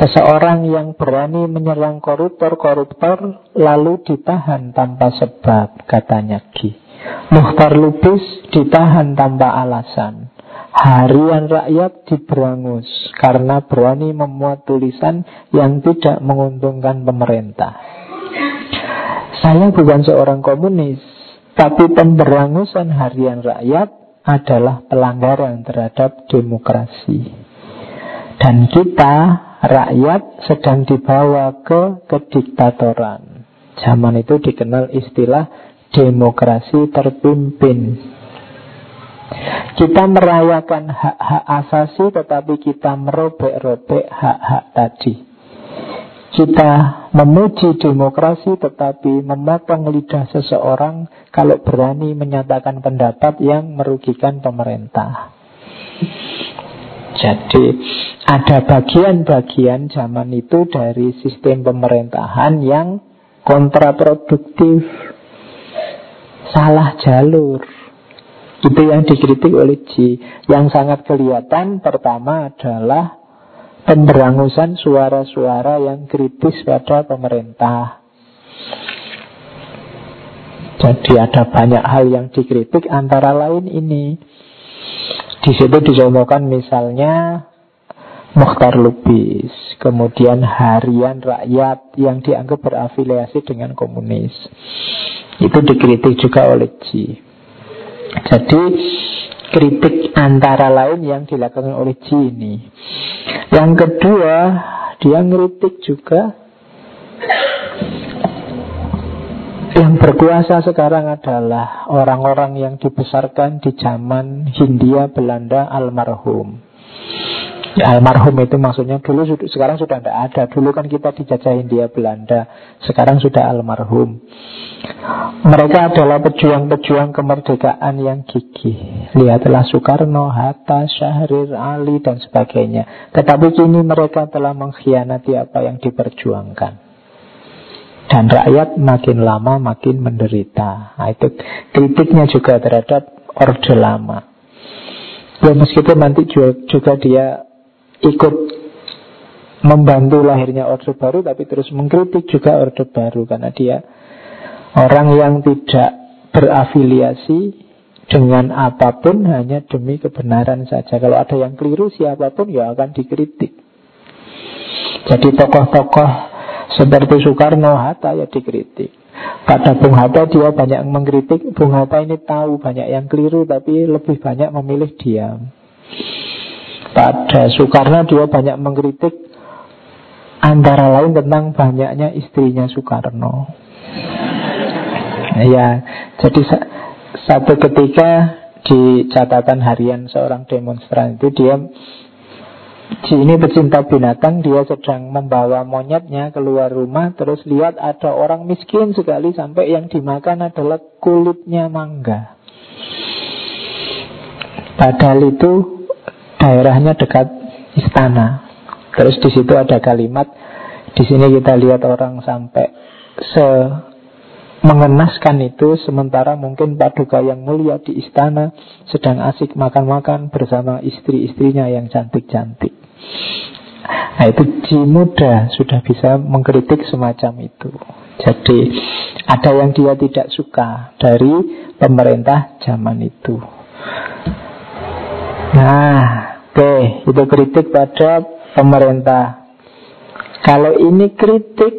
Seseorang yang berani menyerang koruptor-koruptor lalu ditahan tanpa sebab, katanya Ki. Muhtar Lubis ditahan tanpa alasan. Harian rakyat diberangus karena berani memuat tulisan yang tidak menguntungkan pemerintah. Saya bukan seorang komunis, tapi pemberangusan harian rakyat adalah pelanggaran terhadap demokrasi. Dan kita, rakyat, sedang dibawa ke kediktatoran. Zaman itu dikenal istilah demokrasi terpimpin. Kita merayakan hak-hak asasi tetapi kita merobek-robek hak-hak tadi. Kita memuji demokrasi tetapi memotong lidah seseorang kalau berani menyatakan pendapat yang merugikan pemerintah. Jadi ada bagian-bagian zaman itu dari sistem pemerintahan yang kontraproduktif, salah jalur. Itu yang dikritik oleh Ji. Yang sangat kelihatan pertama adalah pemberangusan suara-suara yang kritis pada pemerintah. Jadi ada banyak hal yang dikritik antara lain ini. Di situ dicontohkan misalnya Mukhtar Lubis, kemudian harian rakyat yang dianggap berafiliasi dengan komunis. Itu dikritik juga oleh Ji. Jadi kritik antara lain yang dilakukan oleh Ji ini. Yang kedua, dia ngeritik juga yang berkuasa sekarang adalah orang-orang yang dibesarkan di zaman Hindia Belanda almarhum. Ya, almarhum itu maksudnya dulu sekarang sudah tidak ada. Dulu kan kita dijajah Hindia Belanda, sekarang sudah almarhum. Mereka adalah pejuang-pejuang kemerdekaan yang gigih. Lihatlah Soekarno, Hatta, Syahrir, Ali, dan sebagainya. Tetapi kini mereka telah mengkhianati apa yang diperjuangkan. Dan rakyat makin lama makin menderita. Nah, itu kritiknya juga terhadap Orde Lama. Ya meskipun nanti juga dia ikut membantu lahirnya Orde Baru tapi terus mengkritik juga Orde Baru karena dia orang yang tidak berafiliasi dengan apa pun hanya demi kebenaran saja. Kalau ada yang keliru siapa pun ya akan dikritik. Jadi tokoh-tokoh seperti Soekarno Hatta ya dikritik. Pada Bung Hatta dia banyak mengkritik Bung Hatta ini tahu banyak yang keliru Tapi lebih banyak memilih diam pada Soekarno dia banyak mengkritik antara lain tentang banyaknya istrinya Soekarno. Ya, jadi satu ketika di catatan harian seorang demonstran itu dia Ji ini pecinta binatang Dia sedang membawa monyetnya keluar rumah Terus lihat ada orang miskin sekali Sampai yang dimakan adalah kulitnya mangga Padahal itu daerahnya dekat istana. Terus di situ ada kalimat, di sini kita lihat orang sampai se mengenaskan itu sementara mungkin paduka yang mulia di istana sedang asik makan-makan bersama istri-istrinya yang cantik-cantik. Nah itu Ji muda sudah bisa mengkritik semacam itu. Jadi ada yang dia tidak suka dari pemerintah zaman itu. Nah, Oke, itu kritik pada pemerintah. Kalau ini kritik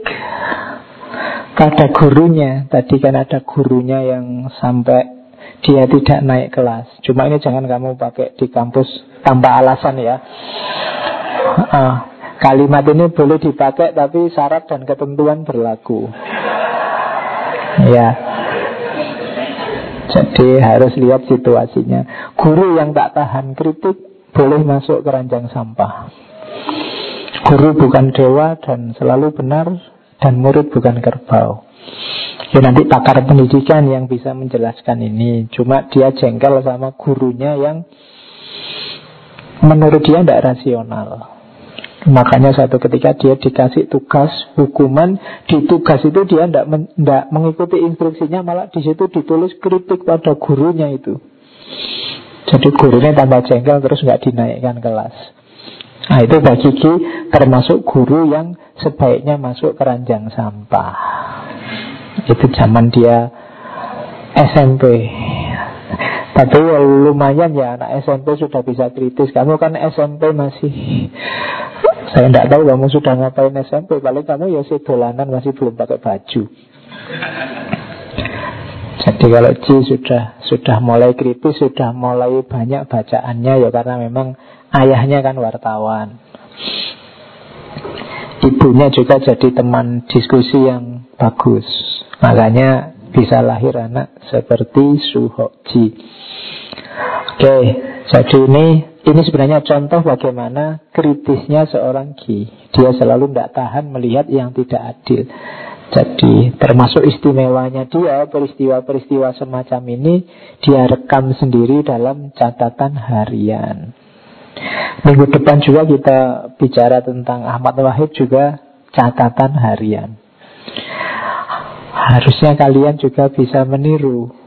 pada gurunya, tadi kan ada gurunya yang sampai dia tidak naik kelas. Cuma ini jangan kamu pakai di kampus tanpa alasan ya. Uh, kalimat ini boleh dipakai tapi syarat dan ketentuan berlaku. Ya. Jadi harus lihat situasinya. Guru yang tak tahan kritik boleh masuk keranjang sampah. Guru bukan dewa dan selalu benar dan murid bukan kerbau. Ya nanti pakar pendidikan yang bisa menjelaskan ini. Cuma dia jengkel sama gurunya yang menurut dia tidak rasional. Makanya satu ketika dia dikasih tugas hukuman di tugas itu dia tidak men, mengikuti instruksinya malah di situ ditulis kritik pada gurunya itu. Jadi gurunya tambah jengkel terus nggak dinaikkan kelas. Nah itu bagi Ki termasuk guru yang sebaiknya masuk keranjang sampah. Itu zaman dia SMP. Tapi ya lumayan ya anak SMP sudah bisa kritis. Kamu kan SMP masih saya tidak tahu kamu sudah ngapain SMP. Paling kamu ya si dolanan masih belum pakai baju. Jadi kalau G sudah sudah mulai kritis, sudah mulai banyak bacaannya ya karena memang ayahnya kan wartawan. Ibunya juga jadi teman diskusi yang bagus. Makanya bisa lahir anak seperti Suhoji. Oke, jadi ini ini sebenarnya contoh bagaimana kritisnya seorang Ki. Dia selalu tidak tahan melihat yang tidak adil. Jadi termasuk istimewanya dia peristiwa-peristiwa semacam ini dia rekam sendiri dalam catatan harian. Minggu depan juga kita bicara tentang Ahmad Wahid juga catatan harian. Harusnya kalian juga bisa meniru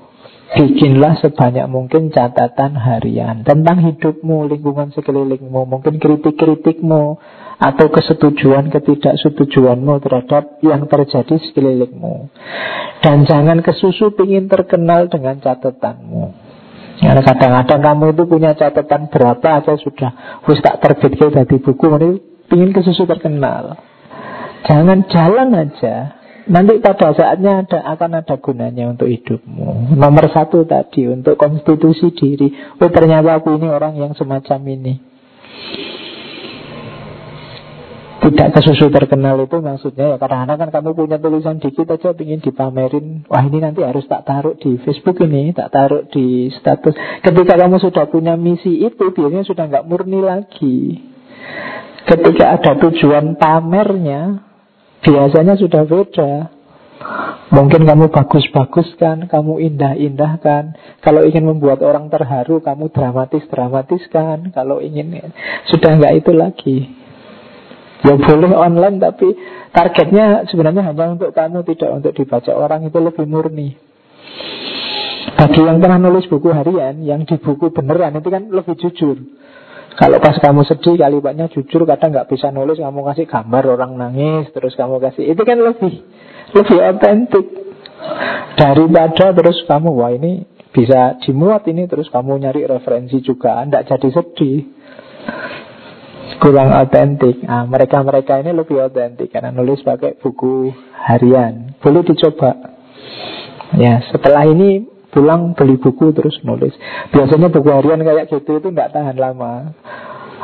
Bikinlah sebanyak mungkin catatan harian tentang hidupmu, lingkungan sekelilingmu, mungkin kritik-kritikmu, atau kesetujuan ketidaksetujuanmu terhadap yang terjadi sekelilingmu. Dan jangan kesusu ingin terkenal dengan catatanmu. Karena kadang-kadang kamu itu punya catatan berapa aja sudah Wis tak ke dari buku Ini ingin kesusu terkenal Jangan jalan aja Nanti pada saatnya ada akan ada gunanya untuk hidupmu. Nomor satu tadi untuk konstitusi diri. Oh ternyata aku ini orang yang semacam ini. Tidak kesusu terkenal itu maksudnya ya karena kan kamu punya tulisan dikit aja ingin dipamerin Wah ini nanti harus tak taruh di Facebook ini Tak taruh di status Ketika kamu sudah punya misi itu Biasanya sudah nggak murni lagi Ketika ada tujuan pamernya Biasanya sudah beda Mungkin kamu bagus-baguskan, kamu indah-indahkan. Kalau ingin membuat orang terharu, kamu dramatis-dramatiskan. Kalau ingin, sudah nggak itu lagi. Ya boleh online, tapi targetnya sebenarnya hanya untuk kamu, tidak untuk dibaca orang. Itu lebih murni. Bagi yang pernah nulis buku harian, yang di buku beneran, itu kan lebih jujur. Kalau pas kamu sedih kalimatnya jujur kadang nggak bisa nulis kamu kasih gambar orang nangis terus kamu kasih itu kan lebih lebih otentik daripada terus kamu wah ini bisa dimuat ini terus kamu nyari referensi juga tidak jadi sedih kurang otentik nah, mereka mereka ini lebih otentik karena nulis pakai buku harian boleh dicoba ya setelah ini pulang beli buku terus nulis. Biasanya buku harian kayak gitu itu nggak tahan lama.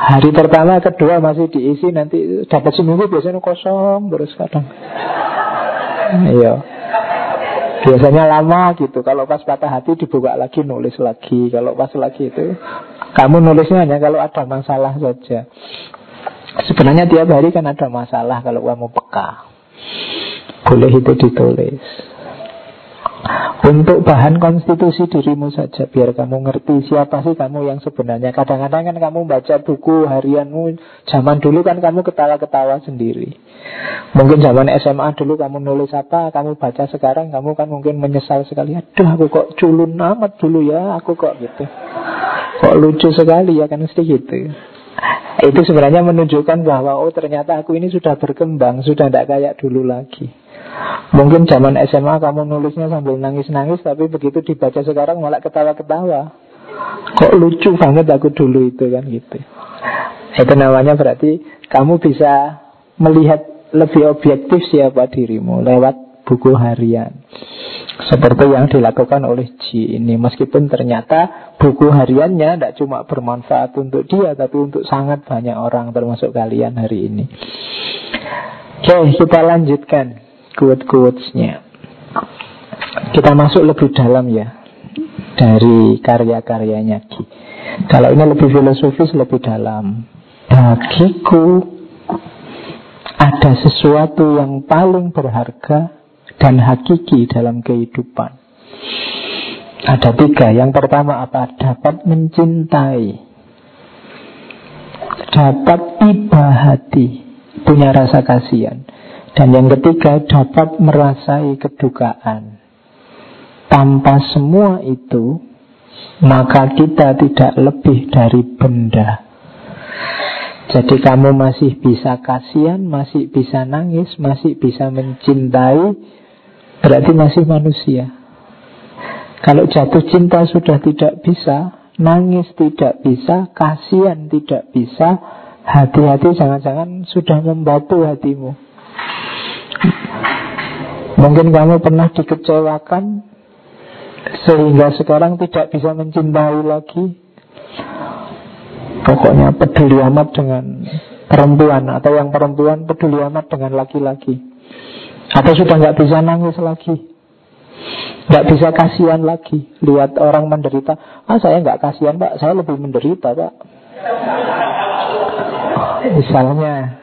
Hari pertama, kedua masih diisi nanti dapat seminggu biasanya kosong terus kadang. Iya. Biasanya lama gitu. Kalau pas patah hati dibuka lagi nulis lagi. Kalau pas lagi itu kamu nulisnya hanya kalau ada masalah saja. Sebenarnya tiap hari kan ada masalah kalau kamu peka. Boleh itu ditulis. Untuk bahan konstitusi dirimu saja Biar kamu ngerti siapa sih kamu yang sebenarnya. Kadang-kadang kan kamu baca buku harianmu Zaman dulu kan kamu ketawa-ketawa sendiri. Mungkin zaman SMA dulu kamu nulis apa Kamu baca sekarang kamu kan mungkin menyesal sekali. Aduh aku kok culun amat dulu ya Aku kok gitu. Kok lucu sekali ya kan mesti gitu. Itu sebenarnya menunjukkan bahwa Oh ternyata aku ini sudah berkembang Sudah tidak kayak dulu lagi Mungkin zaman SMA kamu nulisnya sambil nangis-nangis Tapi begitu dibaca sekarang malah ketawa-ketawa. Kok lucu banget aku dulu itu kan gitu. Itu namanya berarti kamu bisa melihat lebih objektif siapa dirimu Lewat buku harian. Seperti yang dilakukan oleh Ji ini Meskipun ternyata buku hariannya Tidak cuma bermanfaat untuk dia Tapi untuk sangat banyak orang Termasuk kalian hari ini. Oke kita lanjutkan quote-quotesnya. Kita masuk lebih dalam ya dari karya-karyanya. Kalau ini lebih filosofis, lebih dalam. Bagiku ada sesuatu yang paling berharga dan hakiki dalam kehidupan. Ada tiga. Yang pertama apa? Dapat mencintai. Dapat tiba hati. Punya rasa kasihan. Dan yang ketiga dapat merasai kedukaan Tanpa semua itu Maka kita tidak lebih dari benda Jadi kamu masih bisa kasihan, masih bisa nangis, masih bisa mencintai, berarti masih manusia. Kalau jatuh cinta sudah tidak bisa, nangis tidak bisa, kasihan tidak bisa, hati-hati jangan-jangan sudah membatu hatimu. Mungkin kamu pernah dikecewakan sehingga sekarang tidak bisa mencintai lagi. Pokoknya peduli amat dengan perempuan atau yang perempuan peduli amat dengan laki-laki. Atau sudah nggak bisa nangis lagi, nggak bisa kasihan lagi. Lihat orang menderita, ah saya nggak kasihan pak, saya lebih menderita pak. Misalnya,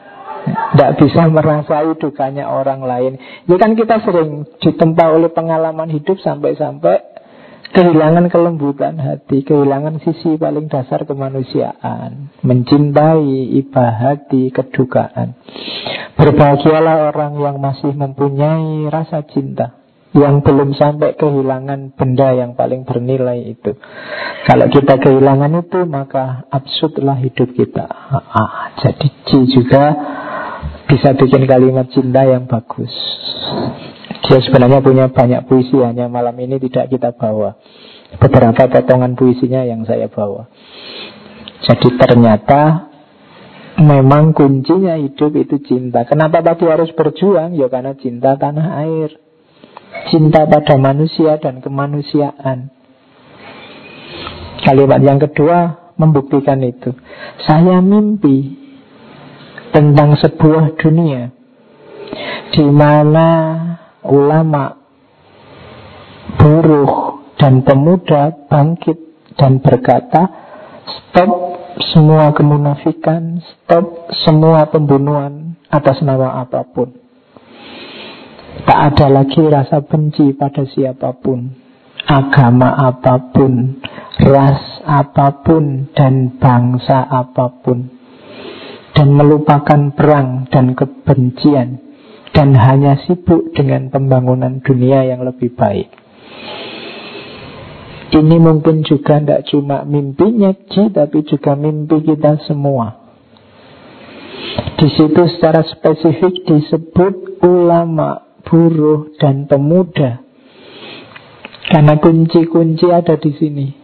tidak bisa merasai dukanya orang lain Ya kan kita sering ditempa oleh pengalaman hidup Sampai-sampai kehilangan kelembutan hati Kehilangan sisi paling dasar kemanusiaan Mencintai, iba hati, kedukaan Berbahagialah orang yang masih mempunyai rasa cinta yang belum sampai kehilangan benda yang paling bernilai itu. Kalau kita kehilangan itu, maka absurdlah hidup kita. Ah, jadi C juga bisa bikin kalimat cinta yang bagus. Dia sebenarnya punya banyak puisi, hanya malam ini tidak kita bawa. Beberapa potongan puisinya yang saya bawa. Jadi ternyata memang kuncinya hidup itu cinta. Kenapa tadi harus berjuang? Ya karena cinta tanah air. Cinta pada manusia dan kemanusiaan. Kalimat yang kedua membuktikan itu. Saya mimpi tentang sebuah dunia di mana ulama, buruh, dan pemuda bangkit dan berkata, stop semua kemunafikan, stop semua pembunuhan atas nama apa pun. Tak ada lagi rasa benci pada siapa pun, agama apa pun, ras apa pun, dan bangsa apa pun dan melupakan perang dan kebencian dan hanya sibuk dengan pembangunan dunia yang lebih baik. Ini mungkin juga tidak cuma mimpinya Ji, tapi juga mimpi kita semua. Di situ secara spesifik disebut ulama, buruh, dan pemuda. Karena kunci-kunci ada di sini.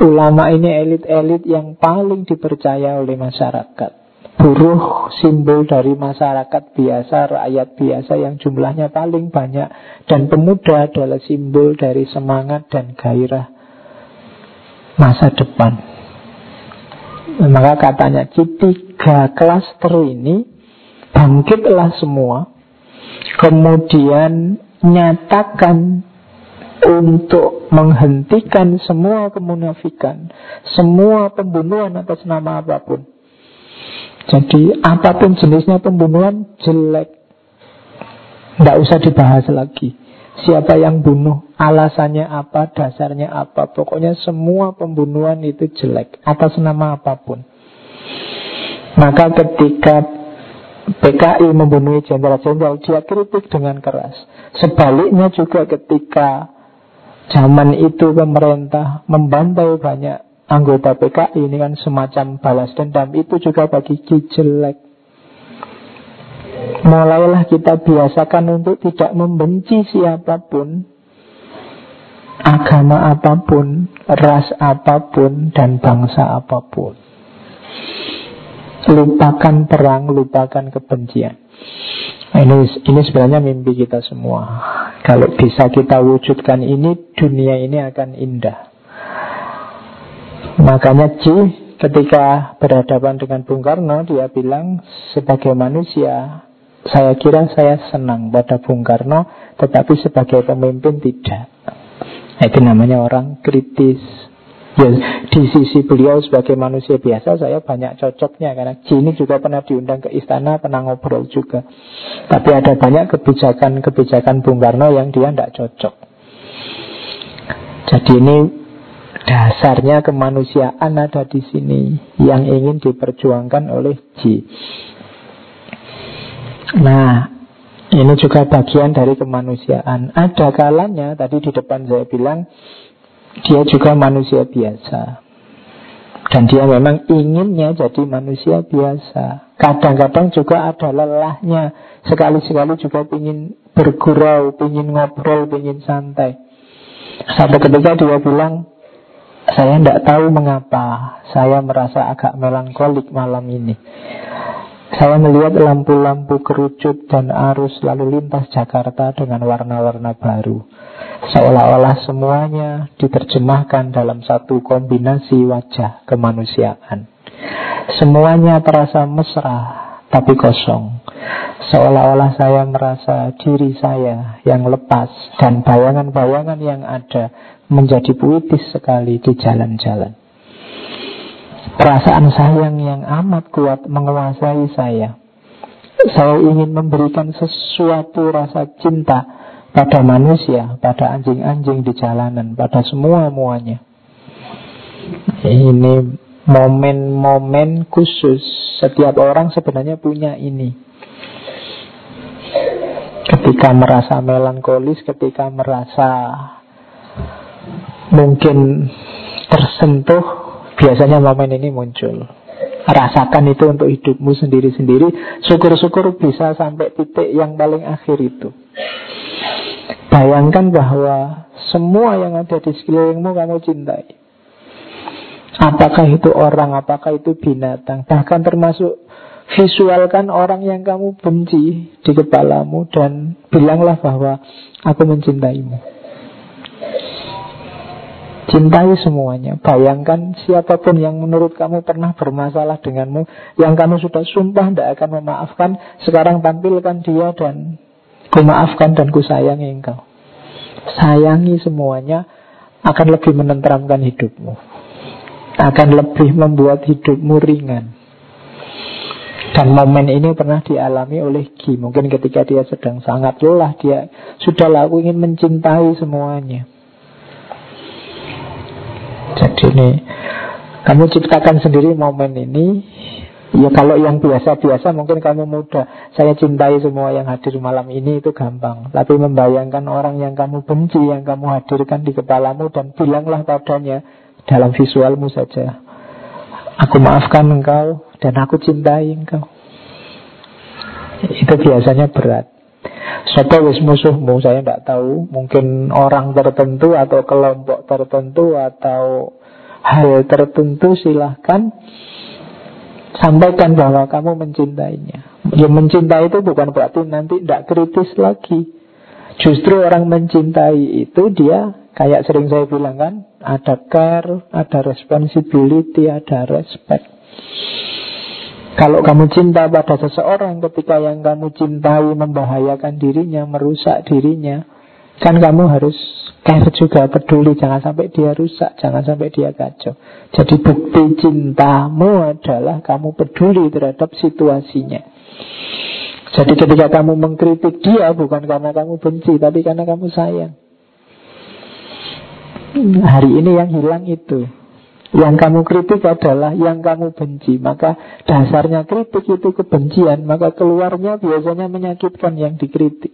Ulama ini elit-elit yang paling dipercaya oleh masyarakat. Buruh simbol dari masyarakat biasa, rakyat biasa yang jumlahnya paling banyak. Dan pemuda adalah simbol dari semangat dan gairah masa depan. Maka katanya, tiga klaster ini bangkitlah semua. Kemudian nyatakan untuk menghentikan semua kemunafikan, semua pembunuhan atas nama apa pun. Jadi apa pun jenisnya pembunuhan jelek. Tidak usah dibahas lagi. Siapa yang bunuh, alasannya apa, dasarnya apa. Pokoknya semua pembunuhan itu jelek atas nama apa pun. Maka ketika PKI membunuh jenderal-jenderal, dia kritik dengan keras. Sebaliknya juga ketika Zaman itu pemerintah membantai banyak anggota PKI ini kan semacam balas dendam itu juga bagi Ki jelek. Mulailah kita biasakan untuk tidak membenci siapa pun, agama apa pun, ras apa pun, dan bangsa apa pun. Lupakan perang, lupakan kebencian. Ini ini sebenarnya mimpi kita semua. Kalau bisa kita wujudkan ini, dunia ini akan indah. Makanya Ji ketika berhadapan dengan Bung Karno, dia bilang sebagai manusia, saya kira saya senang pada Bung Karno, tetapi sebagai pemimpin tidak. Itu namanya orang kritis. Ya, di sisi beliau sebagai manusia biasa saya banyak cocoknya karena Jini juga pernah diundang ke istana, pernah ngobrol juga. Tapi ada banyak kebijakan-kebijakan Bung Karno yang dia tidak cocok. Jadi ini dasarnya kemanusiaan ada di sini yang ingin diperjuangkan oleh Ji. Nah, ini juga bagian dari kemanusiaan. Ada kalanya tadi di depan saya bilang dia juga manusia biasa. Dan dia memang inginnya jadi manusia biasa. Kadang-kadang juga ada lelahnya. Sekali-sekali juga ingin bergurau, ingin ngobrol, ingin santai. Satu ketika dia bilang, saya tidak tahu mengapa saya merasa agak melankolik malam ini. Saya melihat lampu-lampu kerucut dan arus lalu lintas Jakarta dengan warna-warna baru. Seolah-olah semuanya diterjemahkan dalam satu kombinasi wajah kemanusiaan. Semuanya terasa mesra tapi kosong. Seolah-olah saya merasa diri saya yang lepas dan bayangan-bayangan yang ada menjadi puitis sekali di jalan-jalan. Perasaan sayang yang amat kuat menguasai saya. Saya ingin memberikan sesuatu rasa cinta pada manusia, pada anjing-anjing di jalanan, pada semua-muanya. Ini momen-momen khusus. Setiap orang sebenarnya punya ini. Ketika merasa melankolis, ketika merasa mungkin tersentuh Biasanya momen ini muncul. Rasakan itu untuk hidupmu sendiri-sendiri. Syukur-syukur bisa sampai titik yang paling akhir itu. Bayangkan bahwa semua yang ada di sekelilingmu kamu cintai. Apakah itu orang, apakah itu binatang. Bahkan termasuk visualkan orang yang kamu benci di kepalamu Dan bilanglah bahwa aku mencintaimu Cintai semuanya. Bayangkan siapa pun yang menurut kamu pernah bermasalah denganmu, yang kamu sudah sumpah tidak akan memaafkan, sekarang tampilkan dia dan ku maafkan dan ku sayangi engkau. Sayangi semuanya akan lebih menenteramkan hidupmu. Akan lebih membuat hidupmu ringan. Dan momen ini pernah dialami oleh Ki. Mungkin ketika dia sedang sangat lelah, dia sudah laku ingin mencintai semuanya. Jadi ini kamu ciptakan sendiri momen ini. Ya kalau yang biasa-biasa mungkin kamu mudah Saya cintai semua yang hadir malam ini itu gampang. Tapi membayangkan orang yang kamu benci Yang kamu hadirkan di kepalamu Dan bilanglah padanya Dalam visualmu saja. Aku maafkan engkau Dan aku cintai engkau. Itu biasanya berat Sopo wis musuhmu saya tidak tahu. Mungkin orang tertentu atau kelompok tertentu Atau hal tertentu silahkan Sampaikan bahwa kamu mencintainya. Ya mencintai itu bukan berarti nanti tidak kritis lagi. Justru orang mencintai itu dia Kayak sering saya bilang kan Ada care, ada responsibility, ada respect kalau kamu cinta pada seseorang ketika yang kamu cintai membahayakan dirinya, merusak dirinya, kan kamu harus care juga, peduli, jangan sampai dia rusak, jangan sampai dia kacau. Jadi bukti cintamu adalah kamu peduli terhadap situasinya. Jadi ketika kamu mengkritik dia bukan karena kamu benci, tapi karena kamu sayang. Hari ini yang hilang itu. Yang kamu kritik adalah yang kamu benci. Maka dasarnya kritik itu kebencian. Maka keluarnya biasanya menyakitkan yang dikritik.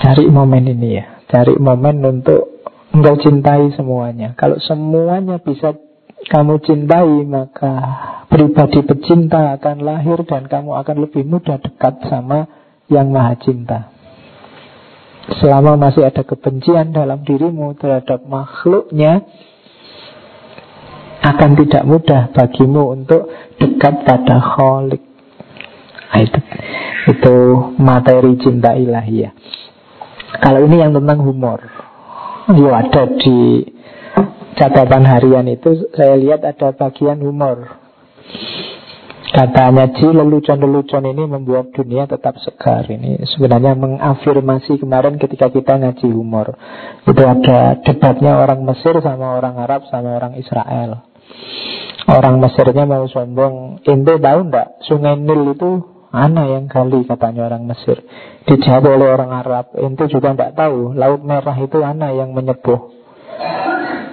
Cari momen ini ya. Cari momen untuk Engkau cintai semuanya. Kalau semuanya bisa kamu cintai Maka pribadi pecinta akan lahir Dan kamu akan lebih mudah dekat sama yang maha cinta Selama masih ada kebencian dalam dirimu terhadap makhluknya Akan tidak mudah bagimu untuk dekat pada kholik nah, itu, itu materi cinta ilahi ya. Kalau ini yang tentang humor. Yo ada di catatan harian itu Saya lihat ada bagian humor Katanya Ji, lelucon-lelucon ini membuat dunia tetap segar. Ini sebenarnya mengafirmasi kemarin ketika kita ngaji humor. Itu ada debatnya orang Mesir sama orang Arab sama orang Israel. Orang Mesirnya mau sombong, ente tahu ndak Sungai Nil itu Ana yang gali katanya orang Mesir Dijawab oleh orang Arab Ente juga ndak tahu Laut Merah itu Ana yang menyepuh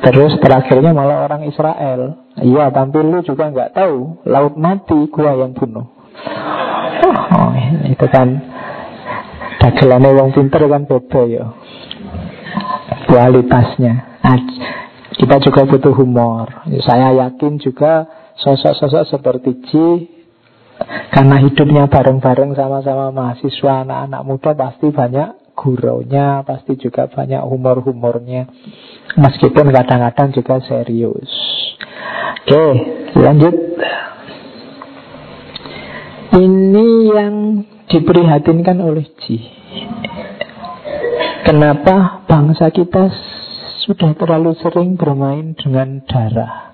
Terus terakhirnya malah orang Israel Iya, tapi lu juga nggak tahu laut mati gua yang bunuh. Oh, itu kan dagelannya wong pinter kan beda ya. Kualitasnya. Nah, Kita juga butuh humor. Saya yakin juga sosok-sosok seperti Ji karena hidupnya bareng-bareng sama-sama mahasiswa anak-anak muda pasti banyak guraunya, pasti juga banyak humor-humornya. Meskipun kadang-kadang juga serius. Oke, lanjut. Ini yang diprihatinkan oleh Ji. Kenapa bangsa kita sudah terlalu sering bermain dengan darah.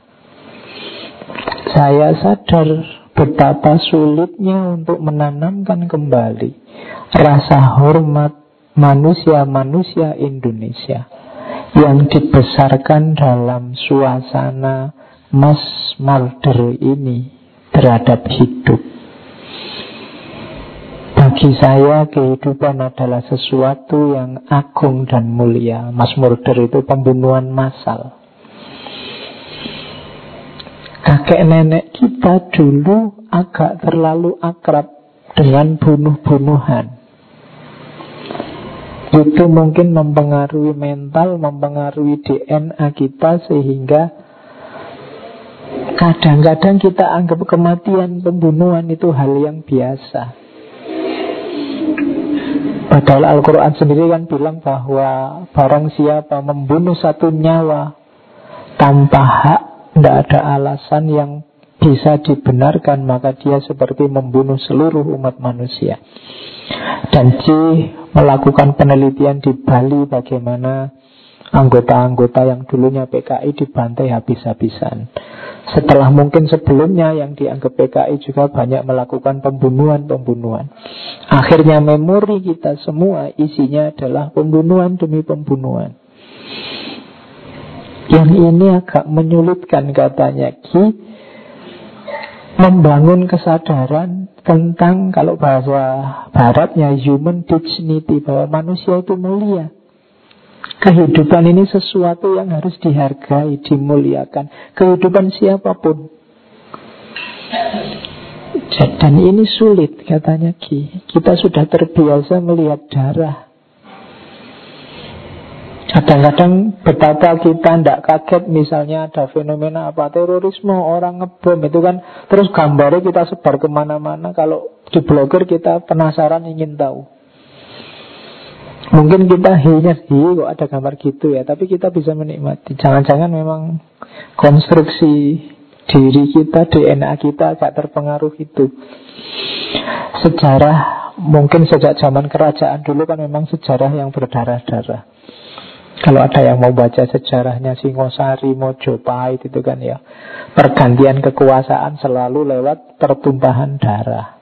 Saya sadar betapa sulitnya untuk menanamkan kembali rasa hormat manusia-manusia Indonesia yang dibesarkan dalam suasana mass murder ini terhadap hidup. Bagi saya kehidupan adalah sesuatu yang agung dan mulia. Mas murder itu pembunuhan massal. Kakek nenek kita dulu agak terlalu akrab dengan bunuh-bunuhan. Itu mungkin mempengaruhi mental, mempengaruhi DNA kita sehingga kadang-kadang kita anggap kematian pembunuhan itu hal yang biasa. Padahal Al-Quran sendiri kan bilang bahwa barang siapa membunuh satu nyawa tanpa hak, tidak ada alasan yang bisa dibenarkan, maka dia seperti membunuh seluruh umat manusia. Dan C melakukan penelitian di Bali bagaimana anggota-anggota yang dulunya PKI dibantai habis-habisan. Setelah mungkin sebelumnya yang dianggap PKI juga banyak melakukan pembunuhan-pembunuhan. Akhirnya memori kita semua isinya adalah pembunuhan demi pembunuhan. Yang ini agak menyulitkan katanya Ki membangun kesadaran tentang kalau bahasa baratnya human dignity bahwa manusia itu mulia. Kehidupan ini sesuatu yang harus dihargai, dimuliakan. Kehidupan siapa pun. Dan ini sulit katanya Ki. Kita sudah terbiasa melihat darah. Kadang-kadang betapa kita tidak kaget misalnya ada fenomena apa terorisme orang ngebom itu kan terus gambarnya kita sebar ke mana-mana kalau di blogger kita penasaran ingin tahu. Mungkin kita hanya hi kok ada gambar gitu ya, tapi kita bisa menikmati. Jangan-jangan memang konstruksi diri kita, DNA kita agak terpengaruh itu. Sejarah mungkin sejak zaman kerajaan dulu kan memang sejarah yang berdarah-darah. Kalau ada yang mau baca sejarahnya Singosari, Mojopahit itu kan ya. Pergantian kekuasaan selalu lewat pertumpahan darah.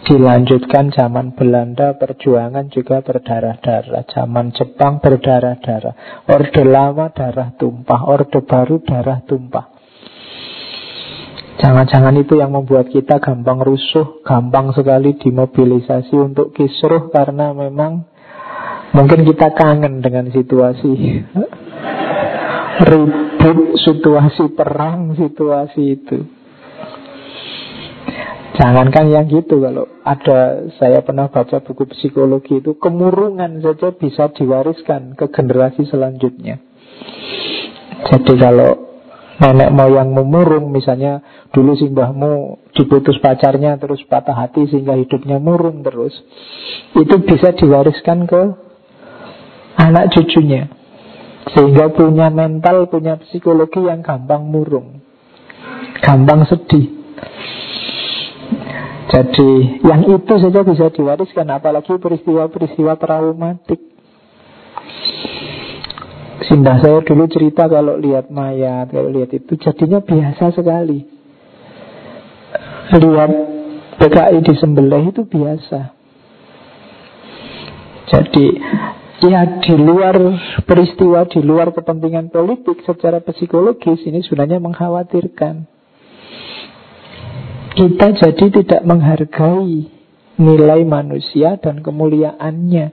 Dilanjutkan zaman Belanda perjuangan juga berdarah-darah. Zaman Jepang berdarah-darah. Orde lama darah tumpah Orde baru darah tumpah. Jangan-jangan itu yang membuat kita gampang rusuh Gampang sekali dimobilisasi untuk kisruh Karena memang mungkin kita kangen dengan situasi Ribut, situasi perang, situasi itu Jangankan yang gitu kalau ada saya pernah baca buku psikologi itu kemurungan saja bisa diwariskan ke generasi selanjutnya. Jadi kalau nenek moyang memurung misalnya dulu simbahmu diputus pacarnya terus patah hati sehingga hidupnya murung terus itu bisa diwariskan ke anak cucunya. Sehingga punya mental punya psikologi yang gampang murung. Gampang sedih. Jadi yang itu saja bisa diwariskan Apalagi peristiwa-peristiwa traumatik. Sindah saya dulu cerita kalau lihat mayat Kalau lihat itu jadinya biasa sekali. Lihat PKI disembelih itu biasa. Jadi Ya di luar peristiwa, di luar kepentingan politik secara psikologis ini sebenarnya mengkhawatirkan kita jadi tidak menghargai nilai manusia dan kemuliaannya.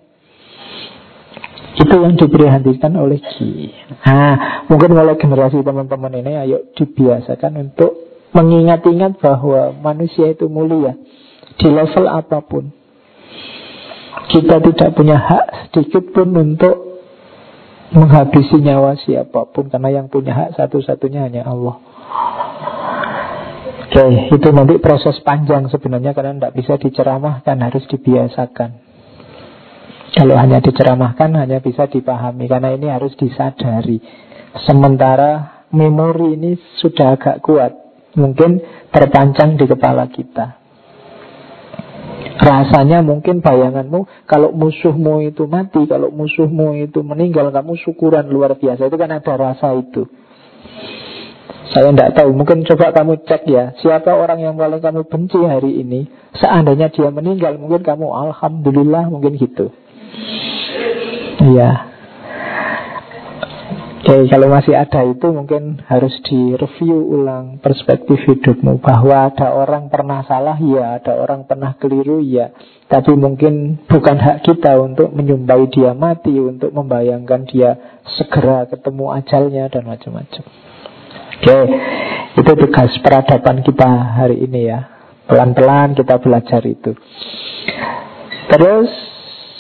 Itu yang diprihatinkan oleh Ki. Nah, mungkin oleh generasi teman-teman ini ayo dibiasakan untuk mengingat-ingat bahwa manusia itu mulia di level apa pun. Kita tidak punya hak sedikit pun untuk menghabisi nyawa siapa pun karena yang punya hak satu-satunya hanya Allah. Oke, itu nanti proses panjang sebenarnya karena tidak bisa diceramahkan, harus dibiasakan. Kalau hanya diceramahkan hanya bisa dipahami karena ini harus disadari. Sementara memori ini sudah agak kuat, mungkin terpancang di kepala kita. Rasanya mungkin bayanganmu kalau musuhmu itu mati, kalau musuhmu itu meninggal, kamu syukuran luar biasa. Itu kan ada rasa itu. Saya tidak tahu, mungkin coba kamu cek ya Siapa orang yang paling kamu benci hari ini Seandainya dia meninggal Mungkin kamu Alhamdulillah mungkin gitu Iya Oke, kalau masih ada itu mungkin harus direview ulang perspektif hidupmu bahwa ada orang pernah salah ya, ada orang pernah keliru ya, tapi mungkin bukan hak kita untuk menyumbai dia mati, untuk membayangkan dia segera ketemu ajalnya dan macam-macam. Oke, itu tugas peradaban kita hari ini ya. Pelan-pelan kita belajar itu. Terus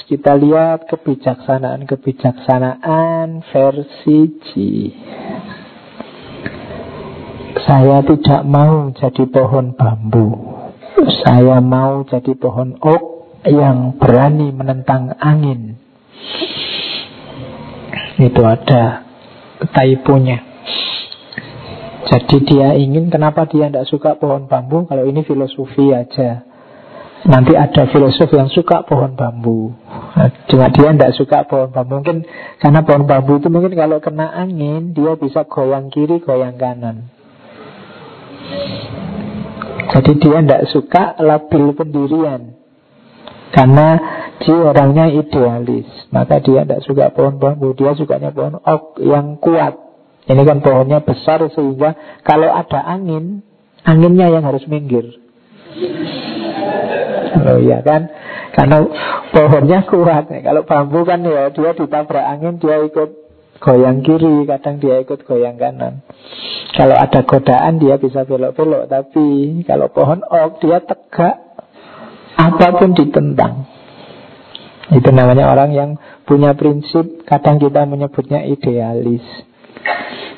kita lihat kebijaksanaan-kebijaksanaan versi G. Saya tidak mau jadi pohon bambu. Saya mau jadi pohon oak yang berani menentang angin. Itu ada taipunya. Jadi dia ingin kenapa dia tidak suka pohon bambu Kalau ini filosofi aja Nanti ada filosof yang suka pohon bambu. Nah, Cuma dia tidak suka pohon bambu. Mungkin karena pohon bambu itu mungkin kalau kena angin Dia bisa goyang kiri, goyang kanan. Jadi dia tidak suka labil pendirian. Karena dia orangnya idealis. Maka dia tidak suka pohon bambu. Dia sukanya pohon ok yang kuat. Ini kan pohonnya besar sehingga Kalau ada angin Anginnya yang harus minggir Oh iya kan? Karena pohonnya kuat. Nih. Kalau bambu kan ya dia ditabrak angin Dia ikut goyang kiri Kadang dia ikut goyang kanan. Kalau ada godaan dia bisa belok-belok. Tapi kalau pohon ok dia tegak Apa pun ditentang. Itu namanya orang yang punya prinsip Kadang kita menyebutnya idealis.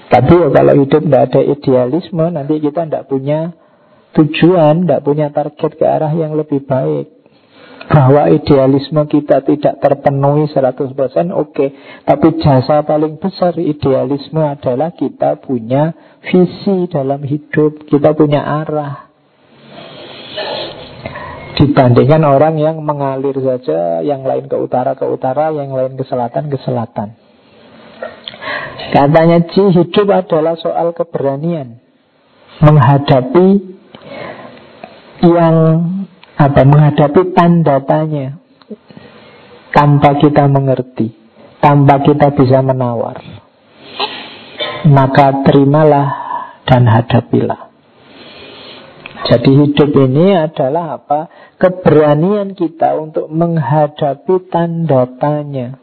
Tapi kalau hidup tidak ada idealisme Nanti kita tidak punya tujuan, tidak punya target ke arah yang lebih baik. Bahwa idealisme kita tidak terpenuhi 100% oke okay. Tapi jasa paling besar idealisme adalah kita punya visi dalam hidup Kita punya arah Dibandingkan orang yang mengalir saja Yang lain ke utara ke utara Yang lain ke selatan ke selatan Katanya Ji hidup adalah soal keberanian Menghadapi yang apa menghadapi tanda-tanya tanpa kita mengerti, tanpa kita bisa menawar. Maka terimalah dan hadapilah. Jadi hidup ini adalah apa? Keberanian kita untuk menghadapi tanda tanya.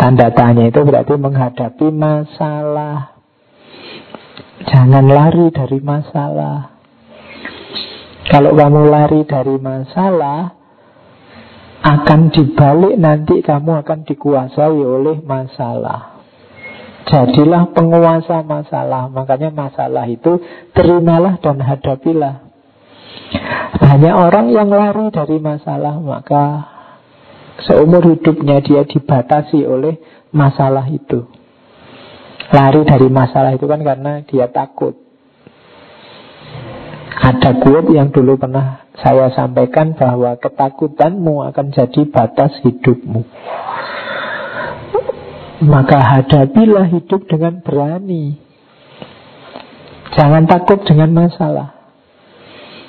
Tanda tanya itu berarti menghadapi masalah. Jangan lari dari masalah. Kalau kamu lari dari masalah, akan dibalik nanti kamu akan dikuasai oleh masalah. Jadilah penguasa masalah. Makanya masalah itu terimalah dan hadapilah. Hanya orang yang lari dari masalah, maka seumur hidupnya dia dibatasi oleh masalah itu. Lari dari masalah itu kan karena dia takut. Ada quote yang dulu pernah saya sampaikan bahwa ketakutanmu akan jadi batas hidupmu. Maka hadapilah hidup dengan berani. Jangan takut dengan masalah.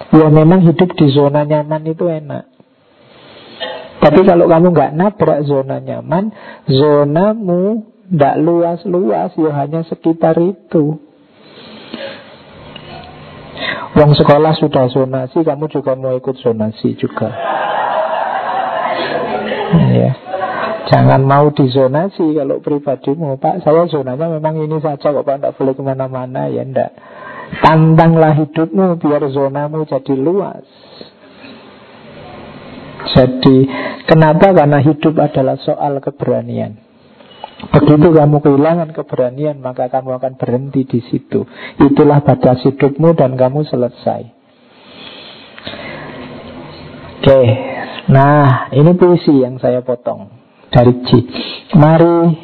Ya memang hidup di zona nyaman itu enak. Tapi kalau kamu nggak nabrak zona nyaman, zonamu tidak luas-luas, ya hanya sekitar itu. Wong sekolah sudah zonasi, kamu juga mau ikut zonasi juga. Ya. Jangan mau dizonasi kalau pribadimu Pak saya zonanya memang ini saja kok Pak Tidak boleh ke mana-mana ya enggak Tantanglah hidupmu biar zonamu jadi luas Jadi kenapa? Karena hidup adalah soal keberanian. Begitu kamu kehilangan keberanian, maka kamu akan berhenti di situ. Itulah batas hidupmu dan kamu selesai. Oke, nah ini puisi yang saya potong dari G. Mari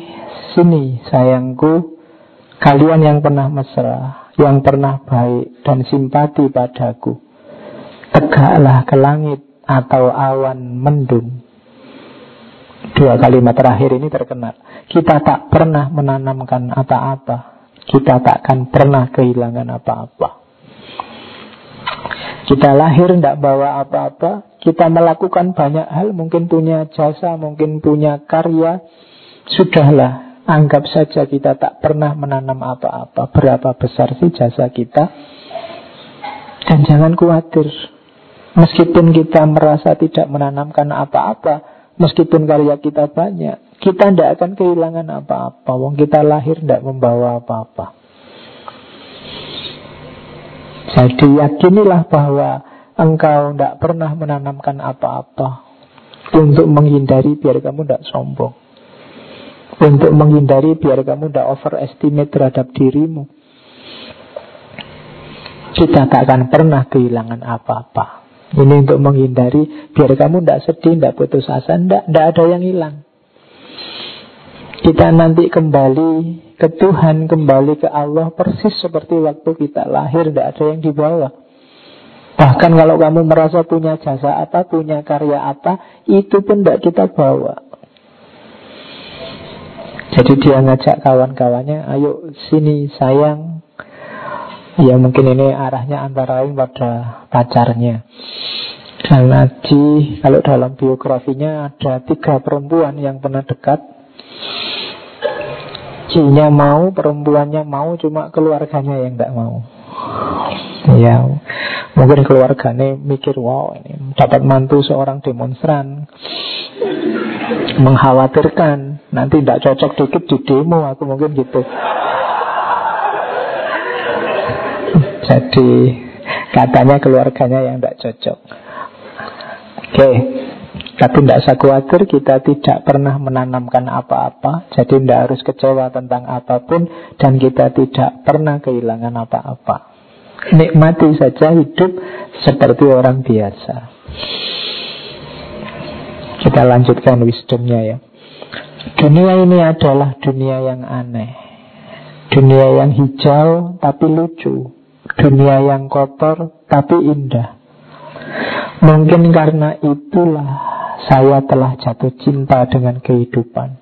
sini sayangku, kalian yang pernah mesra, yang pernah baik dan simpati padaku. Tegaklah ke langit atau awan mendung. Dua kalimat terakhir ini terkenal. Kita tak pernah menanamkan apa-apa. Kita takkan pernah kehilangan apa-apa. Kita lahir tidak bawa apa-apa. Kita melakukan banyak hal. Mungkin punya jasa, mungkin punya karya. Sudahlah, anggap saja kita tak pernah menanam apa-apa. Berapa besar sih jasa kita? Dan jangan khawatir. Meskipun kita merasa tidak menanamkan apa-apa, meskipun karya kita banyak, kita tidak akan kehilangan apa-apa. Wong kita lahir tidak membawa apa-apa. Jadi yakinilah bahwa engkau tidak pernah menanamkan apa-apa untuk menghindari biar kamu tidak sombong. Untuk menghindari biar kamu tidak overestimate terhadap dirimu. Kita tak akan pernah kehilangan apa-apa. Ini untuk menghindari biar kamu tidak sedih, tidak putus asa, tidak, ada yang hilang. Kita nanti kembali ke Tuhan, kembali ke Allah persis seperti waktu kita lahir, tidak ada yang dibawa. Bahkan kalau kamu merasa punya jasa apa, punya karya apa, itu pun tidak kita bawa. Jadi dia ngajak kawan-kawannya, ayo sini sayang, Ya mungkin ini arahnya antara lain pada pacarnya Di kalau dalam biografinya ada tiga perempuan yang pernah dekat. Cinya mau, perempuannya mau, cuma keluarganya yang tidak mau. Ya, mungkin keluarganya mikir, wow ini dapat mantu seorang demonstran. Mengkhawatirkan, nanti tidak cocok dikit di demo, aku mungkin gitu. Jadi katanya keluarganya yang tidak cocok. Oke, tapi tidak usah khawatir kita tidak pernah menanamkan apa-apa. Jadi tidak harus kecewa tentang apa pun dan kita tidak pernah kehilangan apa-apa. Nikmati saja hidup seperti orang biasa. Kita lanjutkan wisdomnya ya. Dunia ini adalah dunia yang aneh. Dunia yang hijau tapi lucu. Dunia yang kotor tapi indah. Mungkin karena itulah saya telah jatuh cinta dengan kehidupan.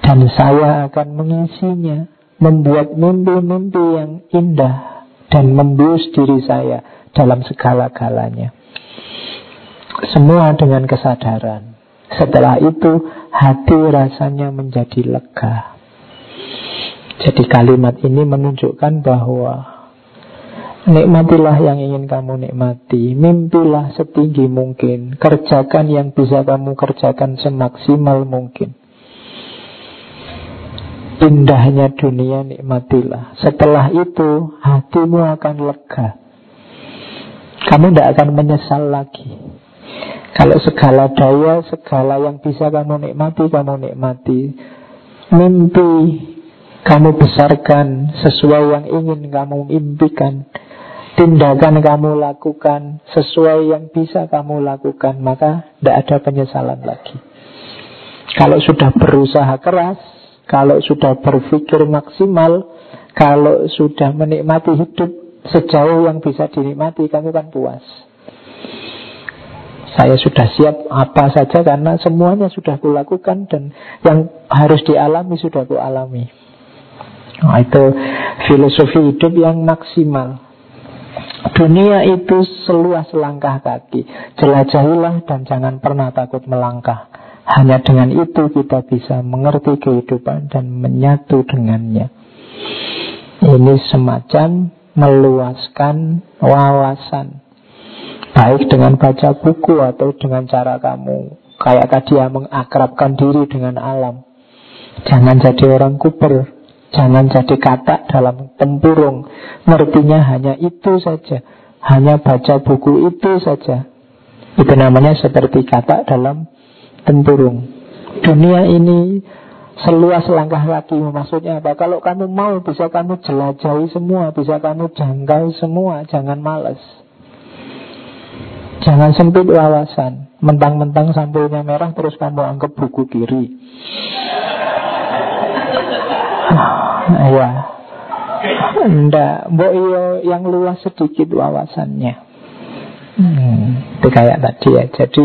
Dan saya akan mengisinya, membuat mimpi-mimpi yang indah dan membius diri saya dalam segala-galanya. Semua dengan kesadaran. Setelah itu hati rasanya menjadi lega. Jadi kalimat ini menunjukkan bahwa Nikmatilah yang ingin kamu nikmati. Mimpilah setinggi mungkin. Kerjakan yang bisa kamu kerjakan semaksimal mungkin. Indahnya dunia nikmatilah. Setelah itu hatimu akan lega. Kamu tidak akan menyesal lagi. Kalau segala daya, segala yang bisa kamu nikmati, kamu nikmati. Mimpi kamu besarkan sesuai yang ingin kamu impikan tindakan kamu lakukan sesuai yang bisa kamu lakukan, maka tidak ada penyesalan lagi. Kalau sudah berusaha keras, kalau sudah berpikir maksimal, kalau sudah menikmati hidup sejauh yang bisa dinikmati, kamu kan puas. Saya sudah siap apa saja karena semuanya sudah kulakukan dan yang harus dialami sudah kualami. Nah, itu filosofi hidup yang maksimal. Dunia itu seluas langkah kaki. Jelajahilah dan jangan pernah takut melangkah. Hanya dengan itu kita bisa mengerti kehidupan dan menyatu dengannya. Ini semacam meluaskan wawasan. Baik dengan baca buku atau dengan cara kamu kayak tadi yang mengakrabkan diri dengan alam. Jangan jadi orang kuper, Jangan jadi kata dalam tempurung Ngertinya hanya itu saja Hanya baca buku itu saja Itu namanya seperti kata dalam tempurung. Dunia ini seluas langkah kaki maksudnya apa? Kalau kamu mau bisa kamu jelajahi semua, bisa kamu jangkau semua, jangan males. Jangan sempit wawasan. Mentang-mentang sampulnya merah terus kamu anggap buku kiri. Ya. Enggak, mbok iyo yang luas sedikit wawasannya. Hmm, kayak tadi ya. Jadi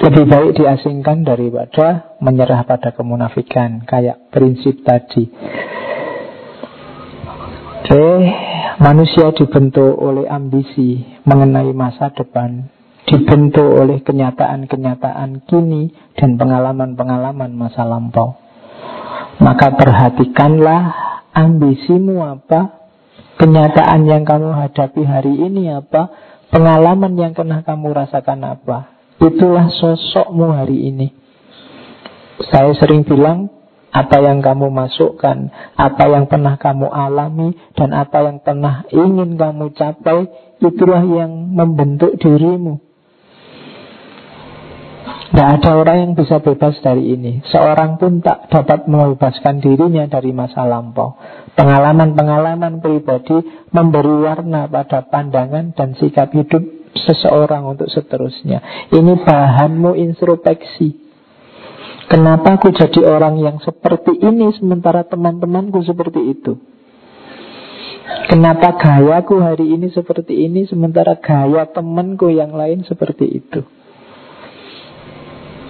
lebih baik diasingkan daripada menyerah pada kemunafikan Kayak prinsip tadi Oke Manusia dibentuk oleh ambisi Mengenai masa depan Dibentuk oleh kenyataan-kenyataan kini Dan pengalaman-pengalaman masa lampau Maka perhatikanlah ambisimu apa Kenyataan yang kamu hadapi hari ini apa Pengalaman yang pernah kamu rasakan apa Itulah sosokmu hari ini. Saya sering bilang, apa yang kamu masukkan, apa yang pernah kamu alami, dan apa yang pernah ingin kamu capai, itulah yang membentuk dirimu. Tidak ada orang yang bisa bebas dari ini. Seorang pun tak dapat membebaskan dirinya dari masa lampau. Pengalaman-pengalaman pribadi memberi warna pada pandangan dan sikap hidup seseorang untuk seterusnya. Ini bahanmu introspeksi. Kenapa aku jadi orang yang seperti ini sementara teman-temanku seperti itu? Kenapa gayaku hari ini seperti ini sementara gaya temanku yang lain seperti itu?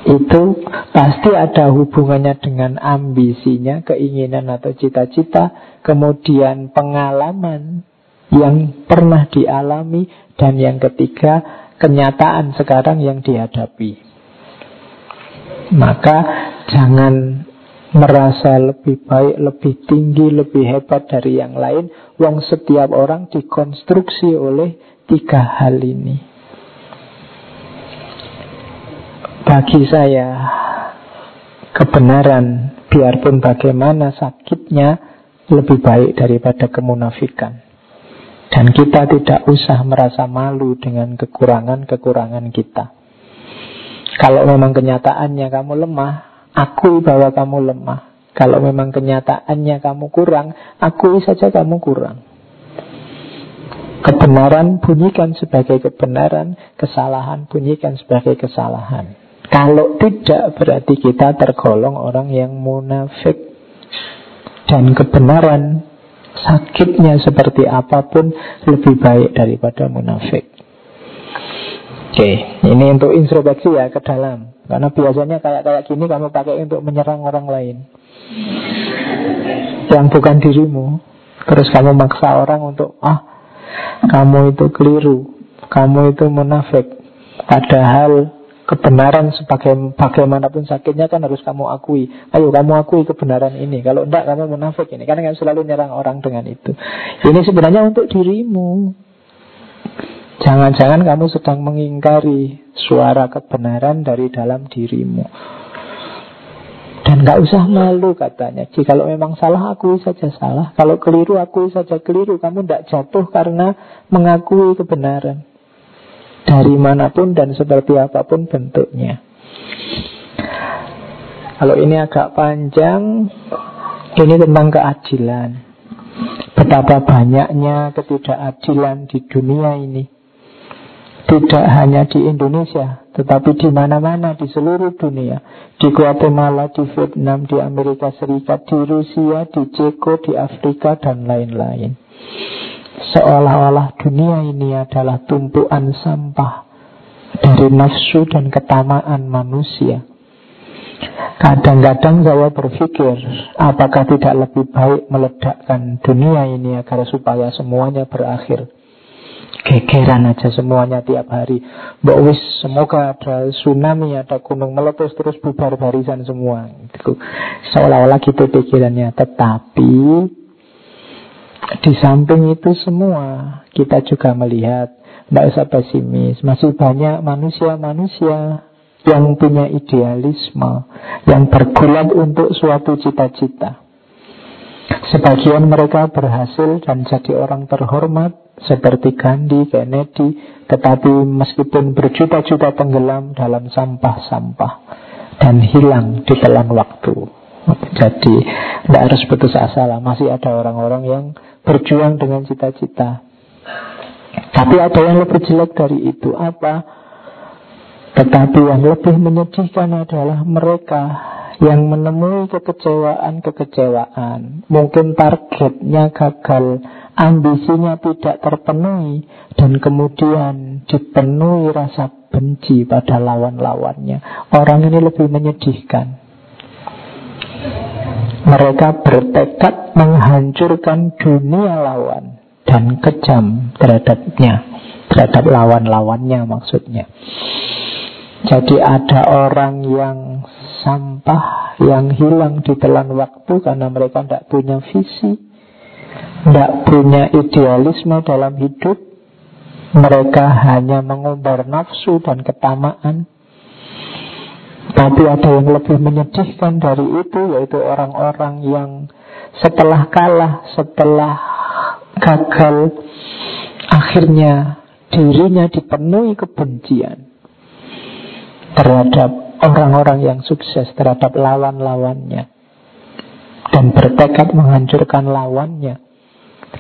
Itu pasti ada hubungannya dengan ambisinya, keinginan atau cita-cita, kemudian pengalaman yang pernah dialami dan yang ketiga kenyataan sekarang yang dihadapi. Maka jangan merasa lebih baik, lebih tinggi, lebih hebat dari yang lain. Wong setiap orang dikonstruksi oleh tiga hal ini. Bagi saya, kebenaran biarpun bagaimana sakitnya lebih baik daripada kemunafikan. Dan kita tidak usah merasa malu dengan kekurangan-kekurangan kita. Kalau memang kenyataannya kamu lemah, akui bahwa kamu lemah. Kalau memang kenyataannya kamu kurang, akui saja kamu kurang. Kebenaran bunyikan sebagai kebenaran, kesalahan bunyikan sebagai kesalahan. Kalau tidak berarti kita tergolong orang yang munafik. Dan kebenaran Sakitnya seperti apa pun lebih baik daripada munafik. Oke, ini untuk introspeksi ya ke dalam. Karena biasanya kayak kayak gini kamu pakai untuk menyerang orang lain. Yang bukan dirimu. Terus kamu maksa orang untuk ah kamu itu keliru, kamu itu munafik. Padahal kebenaran sebagai bagaimanapun sakitnya kan harus kamu akui. Ayo kamu akui kebenaran ini. Kalau enggak kamu munafik ini. Karena kamu selalu nyerang orang dengan itu. Ini sebenarnya untuk dirimu. Jangan-jangan kamu sedang mengingkari suara kebenaran dari dalam dirimu. Dan nggak usah malu katanya. Jika kalau memang salah akui saja salah. Kalau keliru akui saja keliru. Kamu tidak jatuh karena mengakui kebenaran dari mana pun dan seperti apa pun bentuknya. Kalau ini agak panjang, ini tentang keadilan. Betapa banyaknya ketidakadilan di dunia ini. Tidak hanya di Indonesia, tetapi di mana-mana di seluruh dunia. Di Guatemala, di Vietnam, di Amerika Serikat, di Rusia, di Ceko, di Afrika, dan lain-lain. Seolah-olah dunia ini adalah tumpuan sampah dari nafsu dan ketamaan manusia. Kadang-kadang saya berpikir, apakah tidak lebih baik meledakkan dunia ini agar supaya semuanya berakhir. Gegeran aja semuanya tiap hari. Mbak wis, semoga ada tsunami, ada gunung meletus terus bubar barisan semua. Seolah-olah gitu pikirannya. Tetapi di samping itu semua, kita juga melihat, tidak usah pesimis, masih banyak manusia-manusia yang punya idealisme, yang bergulat untuk suatu cita-cita. Sebagian mereka berhasil dan jadi orang terhormat, seperti Gandhi, Kennedy, tetapi meskipun berjuta-juta tenggelam dalam sampah-sampah dan hilang di telan waktu. Jadi tidak harus putus asa lah, masih ada orang-orang yang berjuang dengan cita-cita. Tapi ada yang lebih jelek dari itu apa? Tetapi yang lebih menyedihkan adalah mereka yang menemui kekecewaan-kekecewaan. Mungkin targetnya gagal, ambisinya tidak terpenuhi, dan kemudian dipenuhi rasa benci pada lawan-lawannya. Orang ini lebih menyedihkan. Mereka bertekad menghancurkan dunia lawan dan kejam terhadapnya, terhadap lawan-lawannya maksudnya. Jadi ada orang yang sampah yang hilang di telan waktu karena mereka tidak punya visi, tidak punya idealisme dalam hidup. Mereka hanya mengumbar nafsu dan ketamaan. Tapi ada yang lebih menyedihkan dari itu, yaitu orang-orang yang setelah kalah, setelah gagal, akhirnya dirinya dipenuhi kebencian terhadap orang-orang yang sukses terhadap lawan-lawannya dan bertekad menghancurkan lawannya